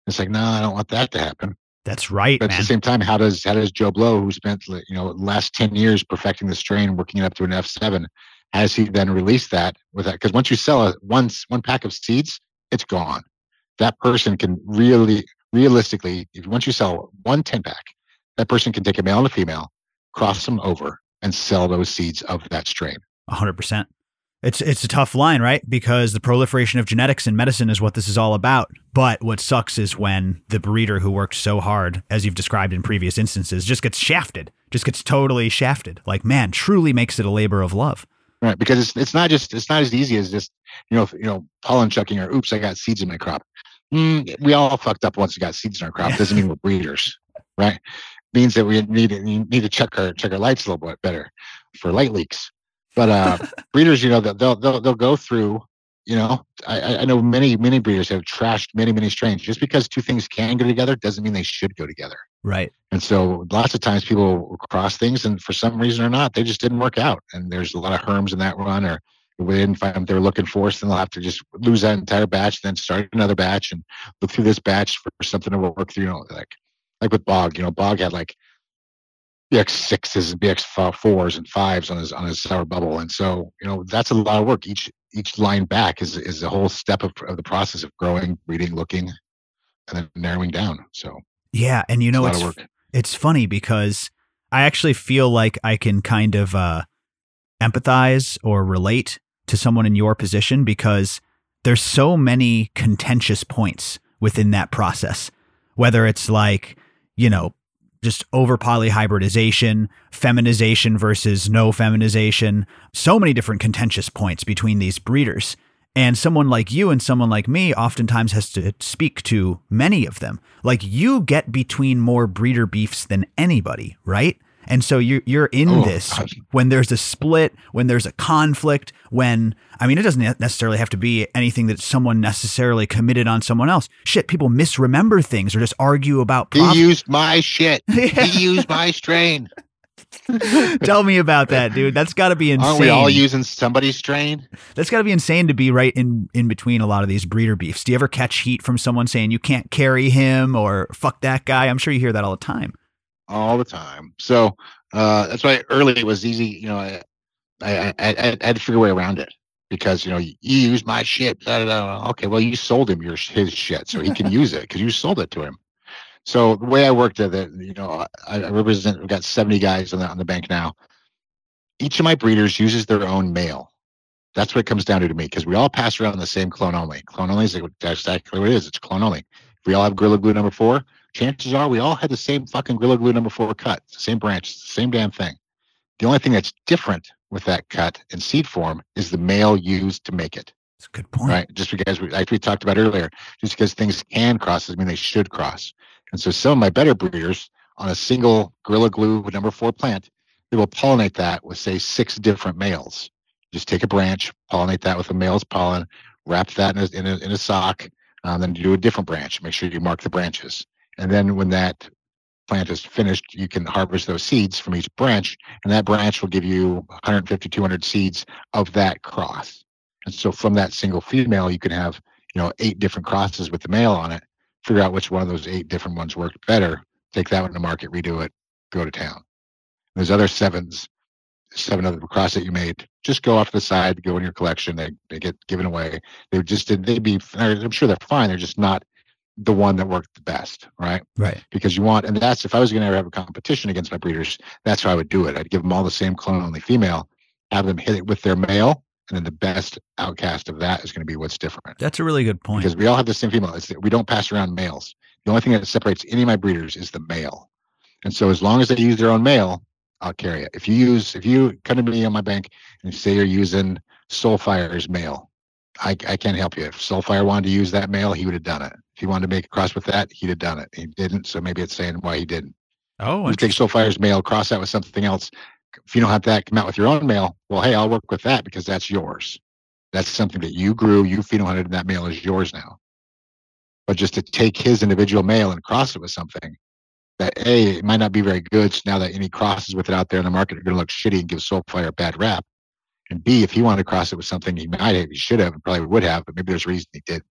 Speaker 2: It's like, no, I don't want that to happen.
Speaker 1: That's right,
Speaker 2: But at
Speaker 1: man.
Speaker 2: the same time, how does how does Joe Blow, who spent you know last ten years perfecting the strain, working it up to an F seven, has he then released that with that? Because once you sell a once one pack of seeds, it's gone. That person can really realistically, if once you sell one 10 pack, that person can take a male and a female, cross them over, and sell those seeds of that strain.
Speaker 1: A hundred percent. It's it's a tough line, right? Because the proliferation of genetics in medicine is what this is all about. But what sucks is when the breeder who worked so hard, as you've described in previous instances, just gets shafted, just gets totally shafted. Like, man, truly makes it a labor of love.
Speaker 2: Right, because it's it's not just it's not as easy as just you know if, you know pollen chucking or oops I got seeds in my crop. Mm, we all fucked up once we got seeds in our crop. Doesn't mean we're breeders, right? Means that we need to need to check our check our lights a little bit better for light leaks. But uh, breeders, you know, they'll, they'll they'll go through. You know, I, I- know many many breeders have trashed many many strains. Just because two things can go together doesn't mean they should go together.
Speaker 1: Right.
Speaker 2: And so lots of times people cross things and for some reason or not, they just didn't work out. And there's a lot of herms in that run or we didn't find what they were looking for. So then they'll have to just lose that entire batch, then start another batch and look through this batch for something to work through. You know, like like with Bog, you know, Bog had like BX sixes and BX fours and fives on his on his sour bubble. And so, you know, that's a lot of work. Each each line back is is a whole step of, of the process of growing, breeding, looking, and then narrowing down. So
Speaker 1: Yeah, and you know it's
Speaker 2: work.
Speaker 1: it's funny because I actually feel like I can kind of uh, empathize or relate to someone in your position because there's so many contentious points within that process. Whether it's like, you know, just over polyhybridization, feminization versus no feminization, so many different contentious points between these breeders. And someone like you and someone like me oftentimes has to speak to many of them. Like you get between more breeder beefs than anybody, right? And so you're you're in
Speaker 2: Oh,
Speaker 1: this
Speaker 2: God.
Speaker 1: when there's a split, when there's a conflict, when I mean it doesn't necessarily have to be anything that someone necessarily committed on someone else. Shit, people misremember things or just argue about
Speaker 2: He used my shit.
Speaker 1: Yeah.
Speaker 2: He used my strain.
Speaker 1: Tell me about that, dude. That's got to be insane.
Speaker 2: Aren't we all using somebody's strain?
Speaker 1: That's got to be insane to be right in in between a lot of these breeder beefs. Do you ever catch heat from someone saying you can't carry him or fuck that guy? I'm sure you hear that all the time.
Speaker 2: All the time. So uh, that's why early it was easy. You know, I I, I, I I had to figure a way around it because you know you use my shit. Okay, well you sold him your his shit, so he can use it because you sold it to him. So the way I worked at it, you know, I, I represent. We've got seventy guys on the on the bank now. Each of my breeders uses their own male. That's what it comes down to to me because we all pass around the same clone only. Clone only is exactly what it is. It's clone only. If we all have Gorilla Glue number four, chances are we all had the same fucking Gorilla Glue number four cut, same branch, same damn thing. The only thing that's different with that cut in seed form is the male used to make it,
Speaker 1: That's a good point.
Speaker 2: right? Just because, we, like we talked about earlier, just because things can cross doesn't mean they should cross. And so some of my better breeders on a single Gorilla Glue number four plant, they will pollinate that with, say, six different males. Just take a branch, pollinate that with a male's pollen, wrap that in a, in a, in a sock, um, then do a different branch. Make sure you mark the branches. And then when that plant is finished, you can harvest those seeds from each branch, and that branch will give you 150, 200 seeds of that cross. And so from that single female, you can have, you know, eight different crosses with the male on it. Figure out which one of those eight different ones worked better. Take that one to market, redo it, go to town. There's other sevens, seven other cross that you made. Just go off to the side, go in your collection. They they get given away. They just they'd be. I'm sure they're fine. They're just not the one that worked the best, right?
Speaker 1: Right.
Speaker 2: because you want, and that's if I was going to ever have a competition against my breeders, that's how I would do it. I'd give them all the same clone only female, have them hit it with their male, and then the best outcast of that is going to be what's different.
Speaker 1: That's a really good point.
Speaker 2: Because we all have the same female. It's that we don't pass around males. The only thing that separates any of my breeders is the male. And so as long as they use their own male, I'll carry it. If you use, if you come to me on my bank and say you're using Solfire's male, I, I can't help you. If Solfire wanted to use that male, he would have done it. If he wanted to make a cross with that, he'd have done it. He didn't, so maybe it's saying why he didn't.
Speaker 1: oh,
Speaker 2: You take Solfire's male, cross that with something else. If you don't have that come out with your own male, well, hey, I'll work with that because that's yours. That's something that you grew, you hunted, and that male is yours now. But just to take his individual male and cross it with something that a it might not be very good. So now that any crosses with it out there in the market are going to look shitty and give Solfire a bad rap. And B, if he wanted to cross it with something, he might have, he should have, and probably would have, but maybe there's a reason he did.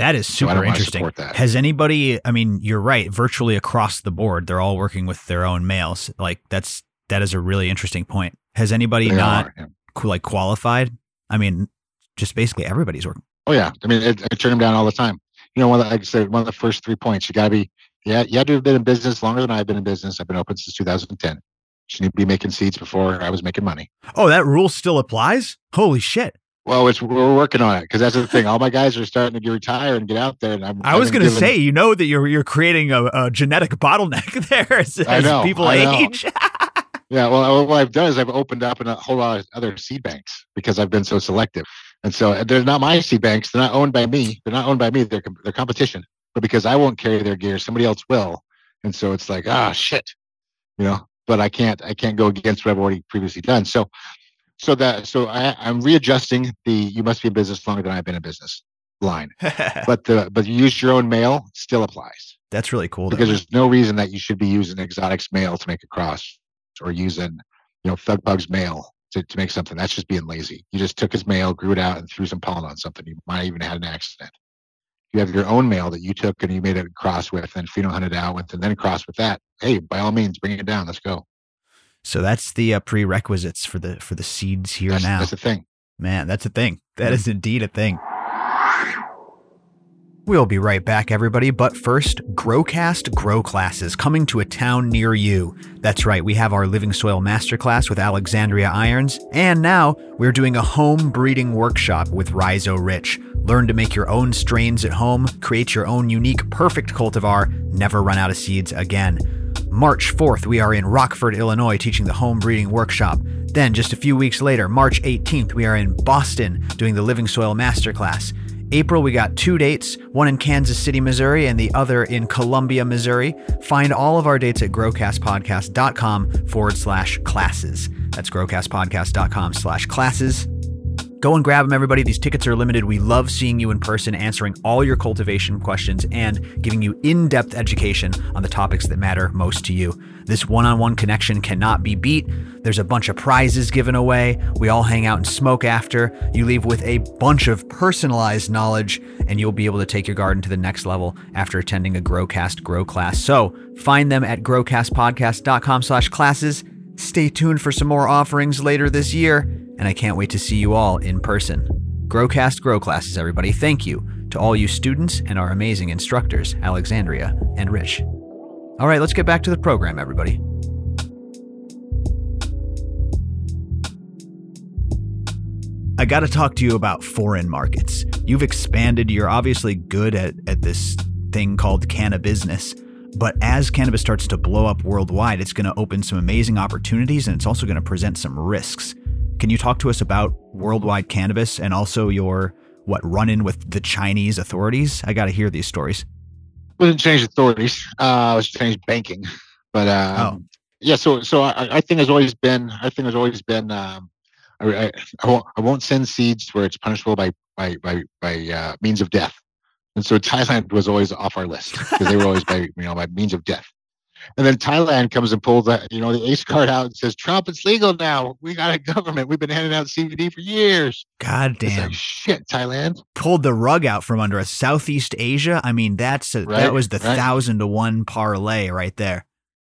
Speaker 1: That is super
Speaker 2: don't
Speaker 1: interesting. Has anybody? I mean, you're right. Virtually across the board, they're all working with their own males. Like that's that is a really interesting point. Has anybody
Speaker 2: They
Speaker 1: not
Speaker 2: are, yeah.
Speaker 1: like qualified? I mean, just basically everybody's working.
Speaker 2: Oh yeah, I mean, I, I turn them down all the time. You know, one of the, like I said, one of the first three points, you got to be, yeah, you had to have been in business longer than I've been in business. I've been open since 2010. Should need to be making seeds before I was making money.
Speaker 1: Oh, that rule still applies. Holy shit!
Speaker 2: Well, it's we're working on it because that's the thing. All my guys are starting to get retire and get out there, and I'm.
Speaker 1: I was going to say, you know that you're you're creating a, a genetic bottleneck there as, as
Speaker 2: know,
Speaker 1: people age.
Speaker 2: Yeah, well, what I've done is I've opened up a whole lot of other seed banks because I've been so selective. And so they're not my seed banks. They're not owned by me. They're not owned by me. They're, they're competition. But because I won't carry their gear, somebody else will. And so it's like, ah, shit, you know. But I can't. I can't go against what I've already previously done. So, so that so I, I'm readjusting the "you must be in business longer than I've been in business" line. But the but you use your own male still applies
Speaker 1: That's really cool. though.
Speaker 2: because there's no reason that you should be using Exotic's male to make a cross or using you know Thug Pug's male to, to make something that's just being lazy you just took his male grew it out and threw some pollen on something you might even had an accident you have your own male that you took and you made a cross with and pheno hunted out with and then cross with that hey by all means bring it down let's go
Speaker 1: so that's the uh, prerequisites for the for the seeds here
Speaker 2: that's,
Speaker 1: now.
Speaker 2: that's the thing
Speaker 1: Man, that's a thing. That
Speaker 2: Mhm.
Speaker 1: indeed a thing. We'll be right back, everybody. But first, Growcast Grow Classes coming to a town near you. That's right, we have our Living Soil Masterclass with Alexandria Irons, and now we're doing a home breeding workshop with Rhizo Rich. Learn to make your own strains at home, create your own unique, perfect cultivar, never run out of seeds again. March 4th, we are in Rockford, Illinois, teaching the home breeding workshop. Then, just a few weeks later, March 18th, we are in Boston doing the Living Soil Masterclass. April, we got two dates, one in Kansas City, Missouri, and the other in Columbia, Missouri. Find all of our dates at growcastpodcast.com forward slash classes. That's growcastpodcast.com slash classes. Go and grab them, everybody. These tickets are limited. We love seeing you in person, answering all your cultivation questions, and giving you in depth education on the topics that matter most to you. This one on one connection cannot be beat. There's a bunch of prizes given away. We all hang out and smoke after. You leave with a bunch of personalized knowledge, and you'll be able to take your garden to the next level after attending a Growcast Grow class. So find them at growcastpodcast.com slash classes. Stay tuned for some more offerings later this year, and I can't wait to see you all in person. Growcast Grow Classes, everybody. Thank you to all you students and our amazing instructors, Alexandria and Rich. All right, let's get back to the program, everybody. I got to talk to you about foreign markets. You've expanded, you're obviously good at, at this thing called cannabis. But as cannabis starts to blow up worldwide, it's going to open some amazing opportunities and it's also going to present some risks. Can you talk to us about worldwide cannabis and also your what run in with the Chinese authorities? I got to hear these stories.
Speaker 2: It wasn't change authorities. Uh it was change banking. But um yeah so so I, I think has always been i think has always been um I, I, I, won't, I won't send seeds where it's punishable by by by, by uh, means of death. And so thailand was always off our list because they were always by you know by means of death and then thailand comes and pulls that you know the ace card out and says trump it's legal now we got a government we've been handing out cbd for years
Speaker 1: God damn.
Speaker 2: like shit thailand
Speaker 1: Pulled the rug out from under us. Southeast Asia. I mean, that's a, that was the
Speaker 2: right.
Speaker 1: thousand to one parlay right there.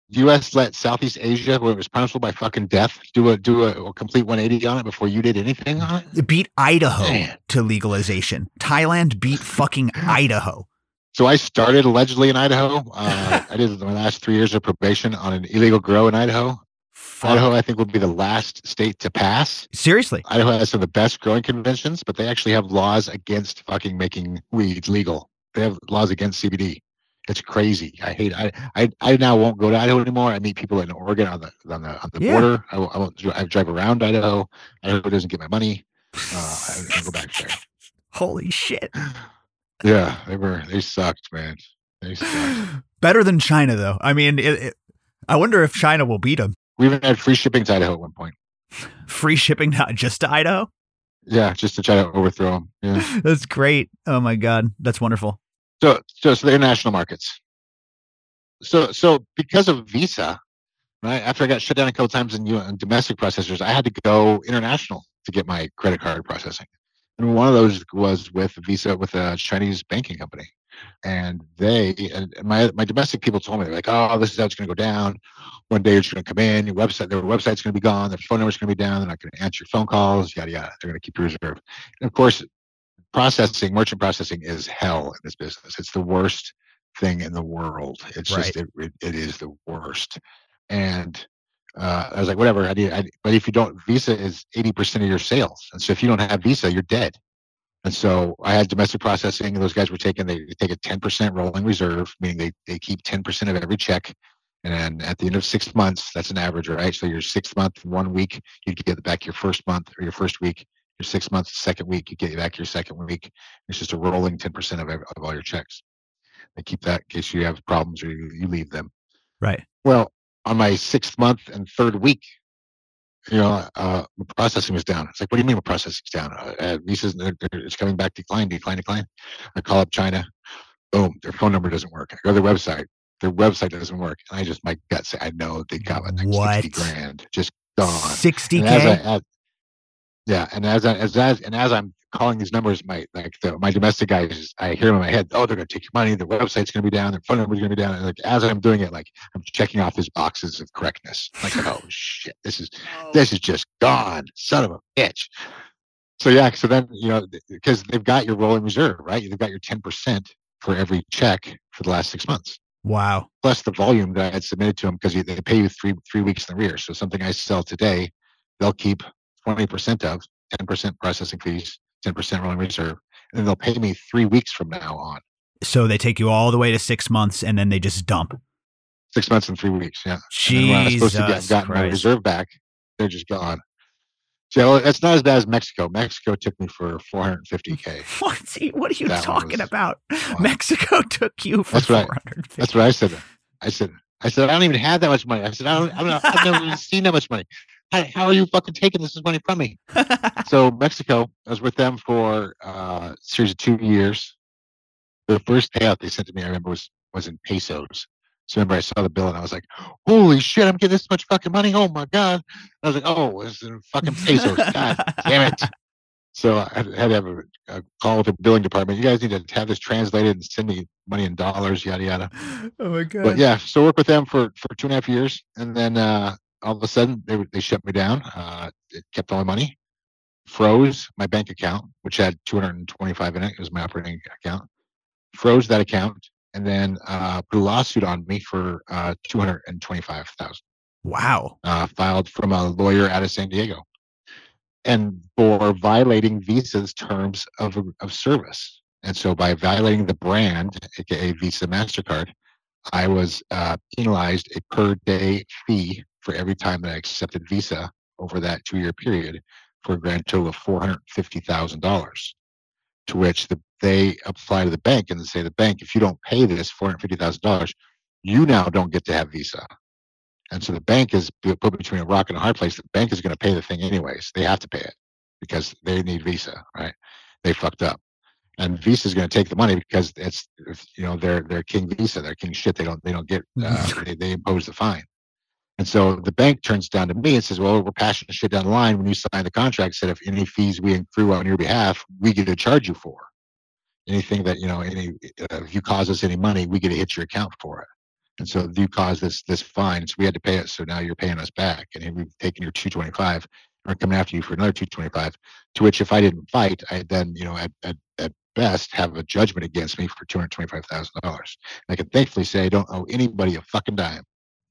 Speaker 2: U.S. let Southeast Asia, where it was punishable by fucking death, do a do a, a complete 180 on it before you did anything on it.
Speaker 1: It beat Idaho
Speaker 2: Man.
Speaker 1: to legalization. Thailand beat fucking Idaho.
Speaker 2: So I started allegedly in Idaho. Uh, I did my last three years of probation on an illegal grow in Idaho.
Speaker 1: Fuck.
Speaker 2: Idaho, I think, will be the last state to pass.
Speaker 1: Seriously.
Speaker 2: Idaho has some of the best growing conventions, but they actually have laws against fucking making weeds legal. They have laws against CBD. It's crazy. I hate. I I, I now won't go to Idaho anymore. I meet people in Oregon on the on the on the
Speaker 1: Yeah.
Speaker 2: border. I, I won't. I drive around Idaho. Idaho doesn't get my money. Uh, I, I go back there.
Speaker 1: Holy shit.
Speaker 2: Yeah, they were. They sucked, man. They sucked.
Speaker 1: Better than China, though. I mean, it, it, I wonder if China will beat them.
Speaker 2: We even had free shipping to Idaho at one point.
Speaker 1: Free shipping, not just to Idaho.
Speaker 2: Yeah, just to try to overthrow them. Yeah.
Speaker 1: That's great. Oh my God. That's wonderful.
Speaker 2: So, so, so the international markets. So, so because of Visa, right? After I got shut down a couple times in, in domestic processors, I had to go international to get my credit card processing. And one of those was with Visa with a Chinese banking company. And they and my my domestic people told me they're like, oh, this is how it's going to go down. One day it's going to come in, your website, their website's going to be gone, their phone number's going to be down, they're not going to answer your phone calls, yada yada. They're going to keep your reserve. And of course, processing, merchant processing is hell in this business. It's the worst thing in the world. It's
Speaker 1: Right.
Speaker 2: just it, it, it is the worst. And uh, I was like, whatever. I need, I, but if you don't, Visa is eighty percent of your sales, and so if you don't have Visa, you're dead. And so I had domestic processing. Those guys were taking they, they take a ten percent rolling reserve, meaning they they keep ten percent of every check. And then at the end of six months, that's an average, right? So your sixth month, one week, you get back your first month or your first week. Your six months, second week, you get back your second week. It's just a rolling ten percent of, ev- of all your checks. They keep that in case you have problems or you, you leave them.
Speaker 1: Right.
Speaker 2: Well, on my sixth month and third week, you know, uh, processing was down. It's like, what do you mean the processing's down? Uh, they're- it's coming back decline, decline, decline. I call up China. Boom, their phone number doesn't work. I go to their website. Their website doesn't work. And I just, my gut say, I know they got like 60
Speaker 1: What?
Speaker 2: grand just gone.
Speaker 1: Sixty
Speaker 2: And as as, yeah, and as I, as as and as I'm calling these numbers, my like the, my domestic guys, I hear them in my head. Oh, they're going to take your money. The website's going to be down. Their phone number's going to be down. And like as I'm doing it, like I'm checking off these boxes of correctness. Like, oh shit, this is this is just gone. Son of a bitch. So yeah, so then you know because they've got your rolling reserve, right? They've got your ten percent for every check for the last six months
Speaker 1: Wow.
Speaker 2: plus the volume that I had submitted to them because they pay you three three weeks in the rear. So something I sell today, they'll keep twenty percent of ten percent processing fees, ten percent rolling reserve, and then they'll pay me three weeks from now on.
Speaker 1: So they take you all the way to six months and then they just dump.
Speaker 2: Six months and three weeks, yeah. And then when I was supposed to get
Speaker 1: Jesus
Speaker 2: my reserve back, they're just gone. So it's not as bad as Mexico. Mexico took me for 450k.
Speaker 1: What? What are you
Speaker 2: That
Speaker 1: talking about? Mexico took you for
Speaker 2: That's right.
Speaker 1: 450.
Speaker 2: That's what I said. I said, I said, I don't even have that much money. I said, I don't, I don't I've never seen that much money. How, how are you fucking taking this money from me? so Mexico, I was with them for uh, a series of two years. The first payout they sent to me, I remember, was was in pesos. So remember, I saw the bill and I was like, "Holy shit, I'm getting this much fucking money! Oh my god!" I was like, "Oh, it's in fucking pesos! God damn it!" So I had had to have a, a call with the billing department. You guys need to have this translated and send me money in dollars, yada yada.
Speaker 1: oh my god.
Speaker 2: But yeah, so work with them for for two and a half years, and then uh, all of a sudden they they shut me down. Uh, it kept all my money, froze my bank account, which had 225 in it. It was my operating account. Froze that account, and then uh, put a lawsuit on me for uh, 225,000.
Speaker 1: Wow.
Speaker 2: Uh, filed from a lawyer out of San Diego, and for violating Visa's terms of of service. And so, by violating the brand, aka Visa Mastercard, I was uh, penalized a per day fee for every time that I accepted Visa over that two year period for a grand total of $450,000. To which the, they apply to the bank and say, the bank, if you don't pay this $450,000, you now don't get to have Visa. And so the bank is put between a rock and a hard place. The bank is going to pay the thing anyways. They have to pay it because they need Visa, right? They fucked up and Visa is going to take the money because it's you know they're they're King Visa, they're King shit. They don't they don't get uh, they, they impose the fine, and so the bank turns down to me and says, "Well, we're passing the shit down the line when you sign the contract. Said if any fees we accrue on your behalf, we get to charge you for anything that you know any uh, if you cause us any money, we get to hit your account for it." And so you caused this this fine, so we had to pay it. So now you're paying us back, and we've taken your 225. We're coming after you for another 225. To which, if I didn't fight, I then you know at, at, at best have a judgment against me for two hundred twenty-five thousand dollars. I can thankfully say I don't owe anybody a fucking dime.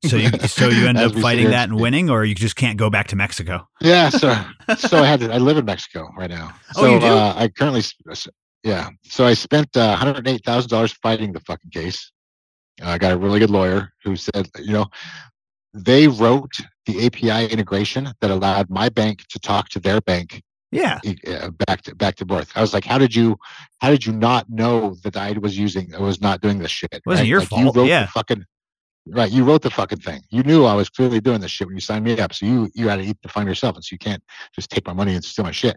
Speaker 1: So you so you end up fighting that and winning, or you just can't go back to Mexico.
Speaker 2: Yeah, so so I had to. I live in Mexico right now. So
Speaker 1: Oh, you do?
Speaker 2: Uh, I currently, s- yeah. So I spent uh, one hundred eight thousand dollars fighting the fucking case. Uh, I got a really good lawyer who said, you know, they wrote the API integration that allowed my bank to talk to their bank
Speaker 1: Yeah.
Speaker 2: uh, back to back to birth. I was like, how did you how did you not know that I was using I was not doing this shit?
Speaker 1: It Wasn't
Speaker 2: right?
Speaker 1: your
Speaker 2: like,
Speaker 1: fault,
Speaker 2: You wrote
Speaker 1: yeah.
Speaker 2: the fucking right. You wrote the fucking thing. You knew I was clearly doing this shit when you signed me up. So you you had to eat the fine yourself, and so you can't just take my money and steal my shit.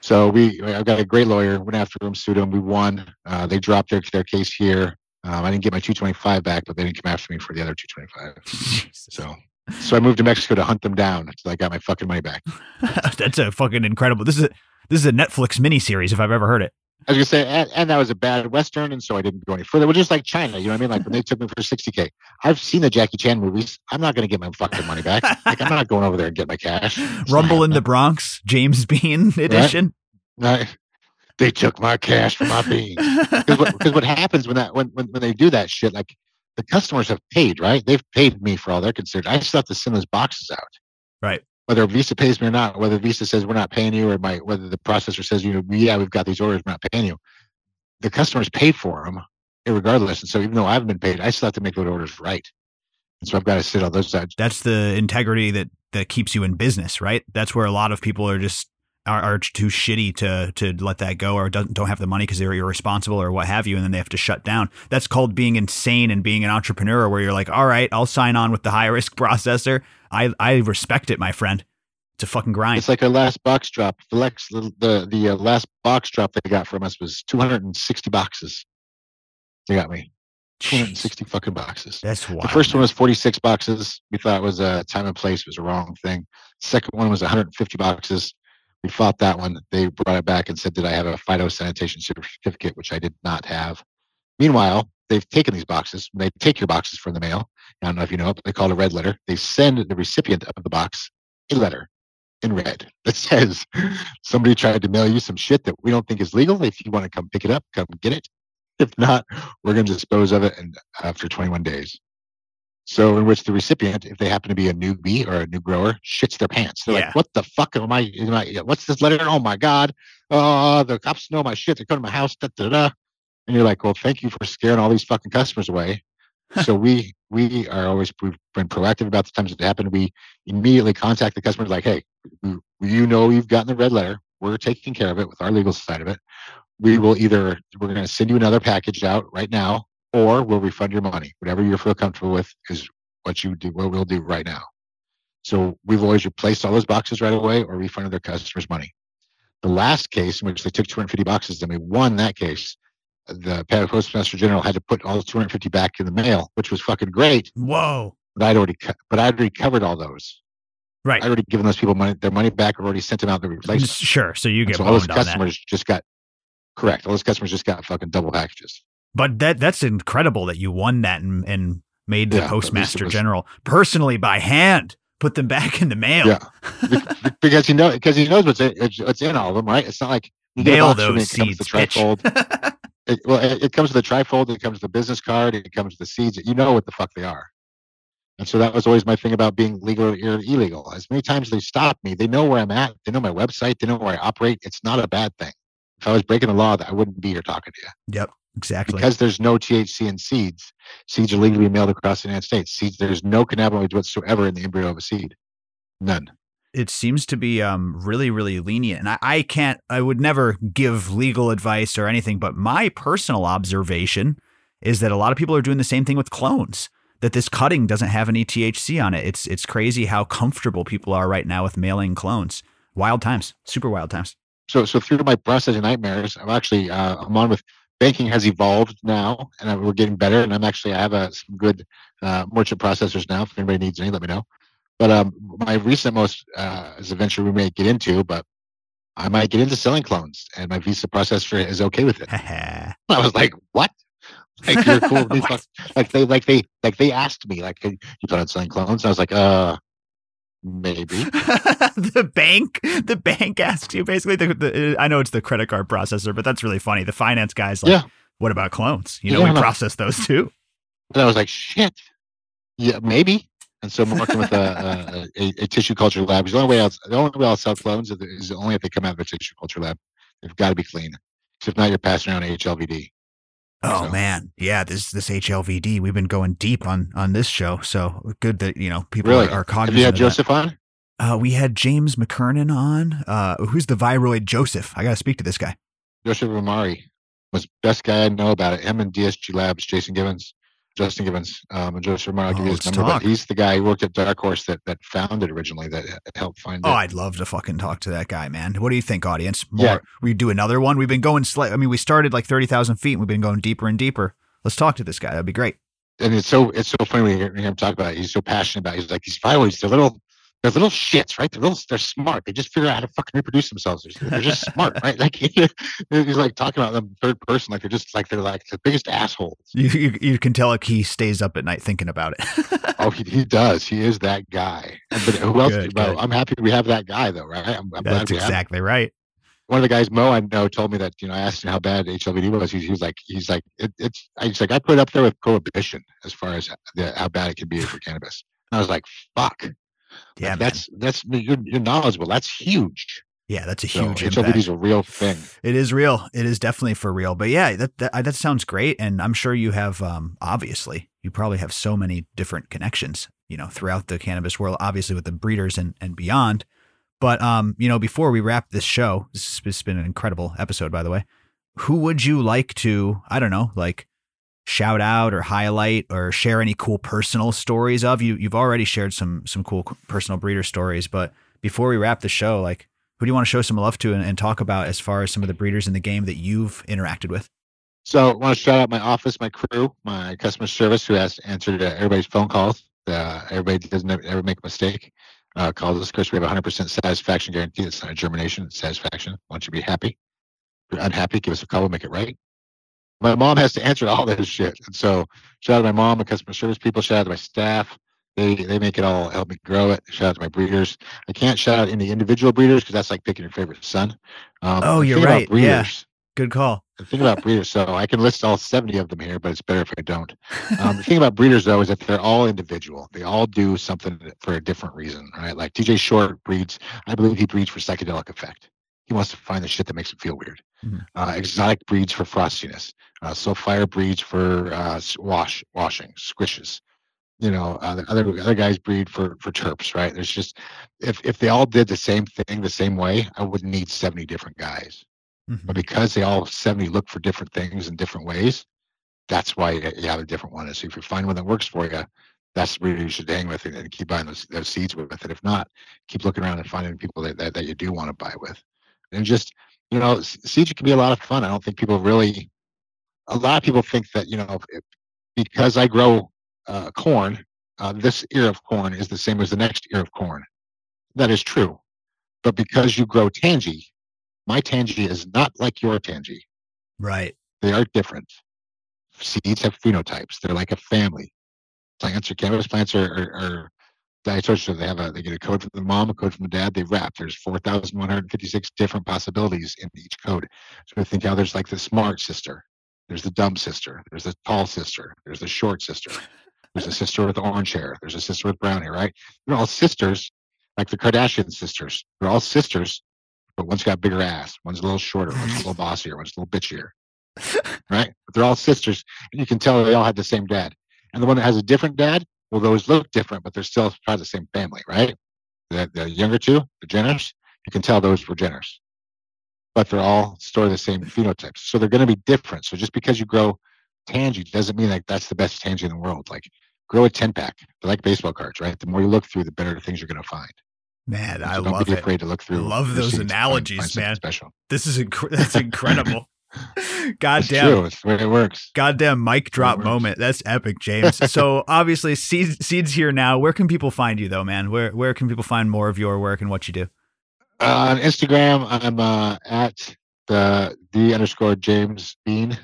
Speaker 2: So we I've got a great lawyer. Went after him, sued him. We won. Uh, they dropped their their case here. Um, I didn't get my 225 back, but they didn't come after me for the other 225. So So I moved to Mexico to hunt them down until I got my fucking money back.
Speaker 1: That's a fucking incredible. This is a, this is a Netflix miniseries if I've ever heard it.
Speaker 2: I was gonna say, and, and that was a bad western, and so I didn't go any further. Well, just like China, you know what I mean? Like when they took me for 60k, I've seen the Jackie Chan movies. I'm not gonna get my fucking money back. Like I'm not going over there and get my cash. It's
Speaker 1: Rumble in the Bronx, James Bean edition.
Speaker 2: happening. They took my cash for my beans. Because what, what happens when that when, when when they do that shit, like the customers have paid, right? They've paid me for all they're considered. I still have to send those boxes out.
Speaker 1: Right.
Speaker 2: Whether Visa pays me or not, whether Visa says we're not paying you, or my whether the processor says you know yeah we've got these orders, we're not paying you. The customers paid for them, regardless. And so even though I haven't been paid, I still have to make those orders right. And so I've got to sit on those sides.
Speaker 1: That's the integrity that that keeps you in business, right? That's where a lot of people are just are, are too shitty to to let that go or don't don't have the money because they're irresponsible or what have you, and then they have to shut down. That's called being insane and being an entrepreneur, where you're like, all right, I'll sign on with the high risk processor. I I respect it, my friend. It's a fucking grind.
Speaker 2: It's like our last box drop. The the the, the uh, last box drop they got from us was 260 boxes. They got me
Speaker 1: Jeez,
Speaker 2: 260 fucking boxes.
Speaker 1: that's wild.
Speaker 2: The first
Speaker 1: man.
Speaker 2: one was 46 boxes. We thought it was a time and place was a wrong thing. Second one was 150 boxes. We fought that one. They brought it back and said, "Did I have a phytosanitation certificate?" Which I did not have. Meanwhile, they've taken these boxes. They take your boxes from the mail. I don't know if you know, but they call it a red letter. They send the recipient of the box a letter in red that says somebody tried to mail you some shit that we don't think is legal. If you want to come pick it up, come get it. If not, we're going to dispose of it and uh, after 21 days. So, in which the recipient, if they happen to be a newbie or a new grower, shits their pants. They're
Speaker 1: Yeah.
Speaker 2: like, "What the fuck am I? Am I? What's this letter? Oh my god! Oh, the cops know my shit. They're coming to my house." Da, da, da. And you're like, "Well, thank you for scaring all these fucking customers away." so we we are always we've been proactive about the times that happen. We immediately contact the customer like, "Hey, you- you know you've gotten the red letter. We're taking care of it with our legal side of it. We will either we're going to send you another package out right now, or we'll refund your money. Whatever you feel comfortable with is what you do. What we'll do right now." So we've always replaced all those boxes right away or refunded their customers money. The last case in which they took 250 boxes and we won that case, the postmaster general had to put all 250 back in the mail, which was fucking great.
Speaker 1: Whoa.
Speaker 2: But I'd already, co- but I'd already covered all those.
Speaker 1: Right.
Speaker 2: I'd already given those people money, their money back. I've already sent them out the replacement.
Speaker 1: Sure. So you get
Speaker 2: so all those
Speaker 1: boned on that.
Speaker 2: customers just got correct. All those customers just got fucking double packages.
Speaker 1: But that that's incredible that you won that and, and made the
Speaker 2: Yeah, at least it
Speaker 1: postmaster
Speaker 2: was-
Speaker 1: general personally by hand put them back in the mail.
Speaker 2: Yeah. Because he know because he knows what's in, what's in all of them, right? It's not like you get
Speaker 1: Mail
Speaker 2: box from me,
Speaker 1: those
Speaker 2: it comes with
Speaker 1: seeds,
Speaker 2: the
Speaker 1: bitch.
Speaker 2: It, well, it, it comes with the trifold. It comes with the business card. It comes with the seeds. You know what the fuck they are. And so that was always my thing about being legal or illegal. As many times they stop me, they know where I'm at. They know my website. They know where I operate. It's not a bad thing. If I was breaking the law, I wouldn't be here talking to you
Speaker 1: Yep. Exactly.
Speaker 2: because there's no THC in seeds. Seeds are legally mailed across the United States. Seeds, there's no cannabinoids whatsoever in the embryo of a seed. None.
Speaker 1: It seems to be um really really lenient and I, I can't i would never give legal advice or anything but my personal observation is that a lot of people are doing the same thing with clones that this cutting doesn't have any thc on it it's it's crazy how comfortable people are right now with mailing clones wild times super wild times
Speaker 2: so so through my processing nightmares, I'm actually uh, I'm on with banking has evolved now, and we're getting better. And I'm actually I have a, some good uh, merchant processors now. If anybody needs any, let me know. But um, my recent most uh, is a venture we may get into, but I might get into selling clones, and my Visa processor is okay with it. I was like, what? Like you're cool with me?
Speaker 1: What?
Speaker 2: Like they like they like they asked me like, "Hey, you plan on selling clones? I was like, uh, maybe.
Speaker 1: the bank the bank asks you basically the, the i know it's the credit card processor but that's really funny the finance guys like
Speaker 2: Yeah.
Speaker 1: what about clones you know
Speaker 2: Yeah,
Speaker 1: we
Speaker 2: no.
Speaker 1: process those too
Speaker 2: And I was like, shit. Yeah, maybe. And so I'm working with a, a, a, a tissue culture lab. The only way I'll, the only way I'll sell clones is- is only if they come out of a tissue culture lab. They've got to be clean. 'Cause if not, you're passing around HLVD.
Speaker 1: Oh
Speaker 2: So-
Speaker 1: man, yeah this this HLVD we've been going deep on on this show, so good that you know people
Speaker 2: Really?
Speaker 1: are, are
Speaker 2: Have you had
Speaker 1: of that.
Speaker 2: Joseph on?
Speaker 1: Uh, we had James McKernan on. Uh, who's the viroid Joseph? I got to speak to this guy.
Speaker 2: Joseph Romari was best guy I know about it. Him and DSG Labs, Jason Givens, Justin Givens, um, and Joseph Romari. I'll give
Speaker 1: Oh,
Speaker 2: you his number.
Speaker 1: talk.
Speaker 2: But he's the guy who worked at Dark Horse that, that founded originally, that helped find
Speaker 1: Oh,
Speaker 2: it.
Speaker 1: I'd love to fucking talk to that guy, man. What do you think, audience? More,
Speaker 2: Yeah.
Speaker 1: we do another one. We've been going slight. I mean, we started like thirty thousand feet. and We've been going deeper and deeper. Let's talk to this guy. That'd be great.
Speaker 2: and it's so it's so funny when you hear him talk about it. He's so passionate about. It. He's like these viroids. They're little. They're little shits, right? They're little. They're smart. They just figure out how to fucking reproduce themselves. They're, they're just smart, right? Like he's like talking about them third person, like they're just like they're like the biggest assholes.
Speaker 1: You you, you can tell like he stays up at night thinking about it.
Speaker 2: oh, he, he does. He is that guy. But who else?
Speaker 1: Good,
Speaker 2: well,
Speaker 1: good.
Speaker 2: I'm happy we have that guy though, right? I'm, I'm glad
Speaker 1: That's exactly right.
Speaker 2: One of the guys, Mo, I know, told me that you know. I asked him how bad HLVD was. He, he was like, he's like, it, it's. He's like, I put it up there with prohibition as far as the, how bad it can be for cannabis. And I was like, fuck.
Speaker 1: Yeah,
Speaker 2: Like, that's that's you're, you're knowledgeable. That's huge.
Speaker 1: yeah, that's a huge
Speaker 2: HLVD
Speaker 1: impact.
Speaker 2: a real thing.
Speaker 1: It is real. It is definitely for real. But yeah, that that, that sounds great, and I'm sure you have. Um, obviously, you probably have so many different connections, you know, throughout the cannabis world. Obviously, with the breeders and and beyond. But um, you know, before we wrap this show, this has been an incredible episode, by the way. Who would you like to? I don't know, like shout out or highlight or share any cool personal stories of you? You've already shared some some cool personal breeder stories, but before we wrap the show, like who do you want to show some love to and, and talk about as far as some of the breeders in the game that you've interacted with?
Speaker 2: So I want to shout out my office, my crew, my customer service who has answered everybody's phone calls. Uh, everybody doesn't ever, make a mistake. Uh, calls us. Of course, we have a 100% satisfaction guarantee. It's not a germination, it's satisfaction. Want you be happy. If you're unhappy, give us a call. We'll make it right. My mom has to answer all this shit. And so shout out to my mom, my customer service people. Shout out to my staff. They, they make it all help me grow it. Shout out to my breeders. I can't shout out any individual breeders because that's like picking your favorite son. Um,
Speaker 1: Oh, you're right. Yeah.
Speaker 2: breeders-
Speaker 1: Good call.
Speaker 2: the thing about breeders, so I can list all 70 of them here, but it's better if I don't. Um, the thing about breeders, though, is that they're all individual. They all do something for a different reason, right? Like TJ Short breeds, I believe he breeds for psychedelic effect. He wants to find the shit that makes him feel weird.
Speaker 1: Mhm.
Speaker 2: Uh, exotic breeds for frostiness. Uh, Solfire breeds for uh, wash, washing, squishes. You know, uh, the other other guys breed for for terps, right? There's just if if they all did the same thing the same way, I wouldn't need 70 different guys
Speaker 1: Mhm.
Speaker 2: but because they all 70 look for different things in different ways that's why you have a different one so if you find one that works for you that's the breeder you should hang with and, and keep buying those, those seeds with and if not keep looking around and finding people that, that, that you do want to buy with and just you know s- seeds can be a lot of fun i don't think people really a lot of people think that you know if, because i grow uh, corn uh, this ear of corn is the same as the next ear of corn that is true but because you grow Tangie my Tangie is not like your Tangie.
Speaker 1: Right.
Speaker 2: They are different. Seeds have phenotypes. They're like a family. Plants or cannabis plants are, are, are diatoceous. They have a they get a code from the mom, a code from the dad. They wrap. There's 4,156 different possibilities in each code. So I think how there's like the smart sister. There's the dumb sister. There's the tall sister. There's the short sister. There's a sister with orange hair. There's a sister with brown hair. Right? They're all sisters, like the Kardashian sisters. They're all sisters, but one's got bigger ass. One's a little shorter. One's a little bossier. One's a little bitchier. Right? But they're all sisters, and you can tell they all had the same dad. And the one that has a different dad, well, those look different, but they're still part of the same family, right? The, the younger two, the Jenners, you can tell those were Jenners, but they're all store the same phenotypes, so they're going to be different. So just because you grow Tangie doesn't mean like that's the best Tangie in the world. Like grow a ten pack. They're like baseball cards, right? The more you look through, the better things you're going to find.
Speaker 1: Man,
Speaker 2: So
Speaker 1: I
Speaker 2: don't
Speaker 1: love
Speaker 2: be
Speaker 1: it.
Speaker 2: afraid to look through.
Speaker 1: I
Speaker 2: love
Speaker 1: those analogies, man.
Speaker 2: Special.
Speaker 1: This is inc- that's incredible. God
Speaker 2: It's
Speaker 1: damn.
Speaker 2: true. It's it works.
Speaker 1: Goddamn mic drop moment. That's epic, James. so obviously seeds seeds here now. Where can people find you though, man? Where where can people find more of your work and what you do?
Speaker 2: Uh, on Instagram, I'm uh, at the the underscore James Bean.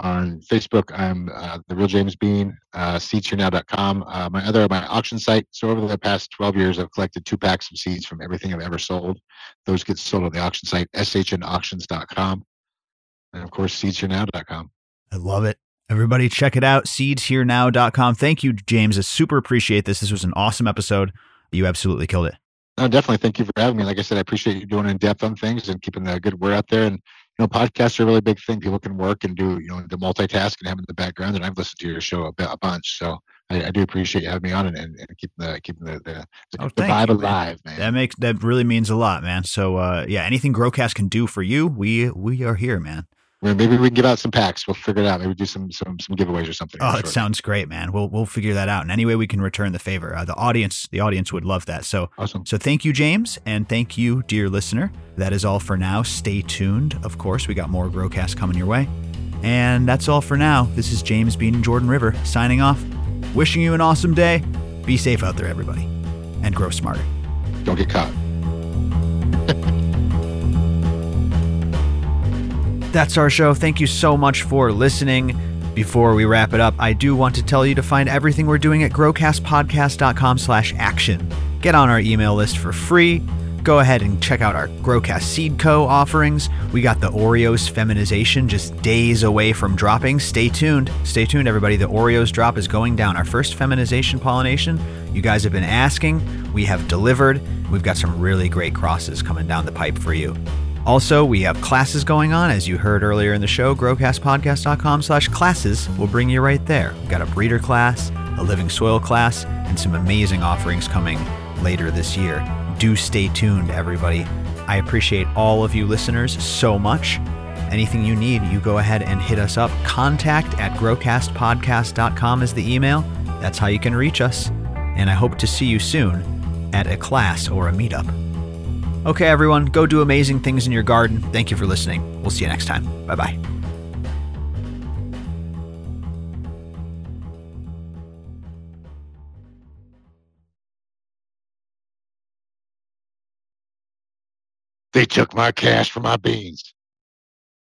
Speaker 2: On Facebook, I'm uh, the real James Bean. Uh, seedsherenow.com. Uh, my other my auction site. So over the past 12 years, I've collected two packs of seeds from everything I've ever sold. Those get sold on the auction site, shnauctions.com, and of course, seedsherenow.com.
Speaker 1: I love it. Everybody check it out. Seedsherenow.com. Thank you, James. I super appreciate this. This was an awesome episode. You absolutely killed it.
Speaker 2: No, definitely. Thank you for having me. Like I said, I appreciate you doing in depth on things and keeping the good word out there. And you know, podcasts are a really big thing. People can work and do you know the multitask and have in the background. And I've listened to your show a, bit, a bunch, so I, I do appreciate you having me on and, and, keeping the keeping the the, the,
Speaker 1: Oh,
Speaker 2: the vibe
Speaker 1: you, man.
Speaker 2: alive, man.
Speaker 1: That makes that really means a lot, man. So uh yeah, anything Growcast can do for you, we we are here, man.
Speaker 2: Maybe we can give out some packs. We'll figure it out. Maybe do some some some giveaways or something.
Speaker 1: Oh,
Speaker 2: Sure.
Speaker 1: it sounds great, man. We'll we'll figure that out. And any way we can return the favor. Uh, the audience the audience would love that. So
Speaker 2: awesome.
Speaker 1: So thank you, James, and thank you, dear listener. That is all for now. Stay tuned. Of course, we got more Growcast coming your way. And that's all for now. This is James Bean and Jordan River signing off. Wishing you an awesome day. Be safe out there, everybody, and grow smarter.
Speaker 2: Don't get caught.
Speaker 1: That's our show. Thank you so much for listening. Before we wrap it up, I do want to tell you to find everything we're doing at growcastpodcast.com slash action. Get on our email list for free. Go ahead and check out our Growcast Seed Co. offerings. We got the Oreos feminization just days away from dropping. Stay tuned. Stay tuned, everybody. The Oreos drop is going down. Our first feminization pollination. You guys have been asking. We have delivered. We've got some really great crosses coming down the pipe for you. Also, we have classes going on, as you heard earlier in the show. Growcastpodcast.com slash classes will bring you right there. We've got a breeder class, a living soil class, and some amazing offerings coming later this year. Do stay tuned, everybody. I appreciate all of you listeners so much. Anything you need, you go ahead and hit us up. Contact at growcastpodcast.com is the email. That's how you can reach us. And I hope to see you soon at a class or a meetup. Okay, everyone, go do amazing things in your garden. Thank you for listening. We'll see you next time. Bye bye.
Speaker 2: They took my cash for my beans.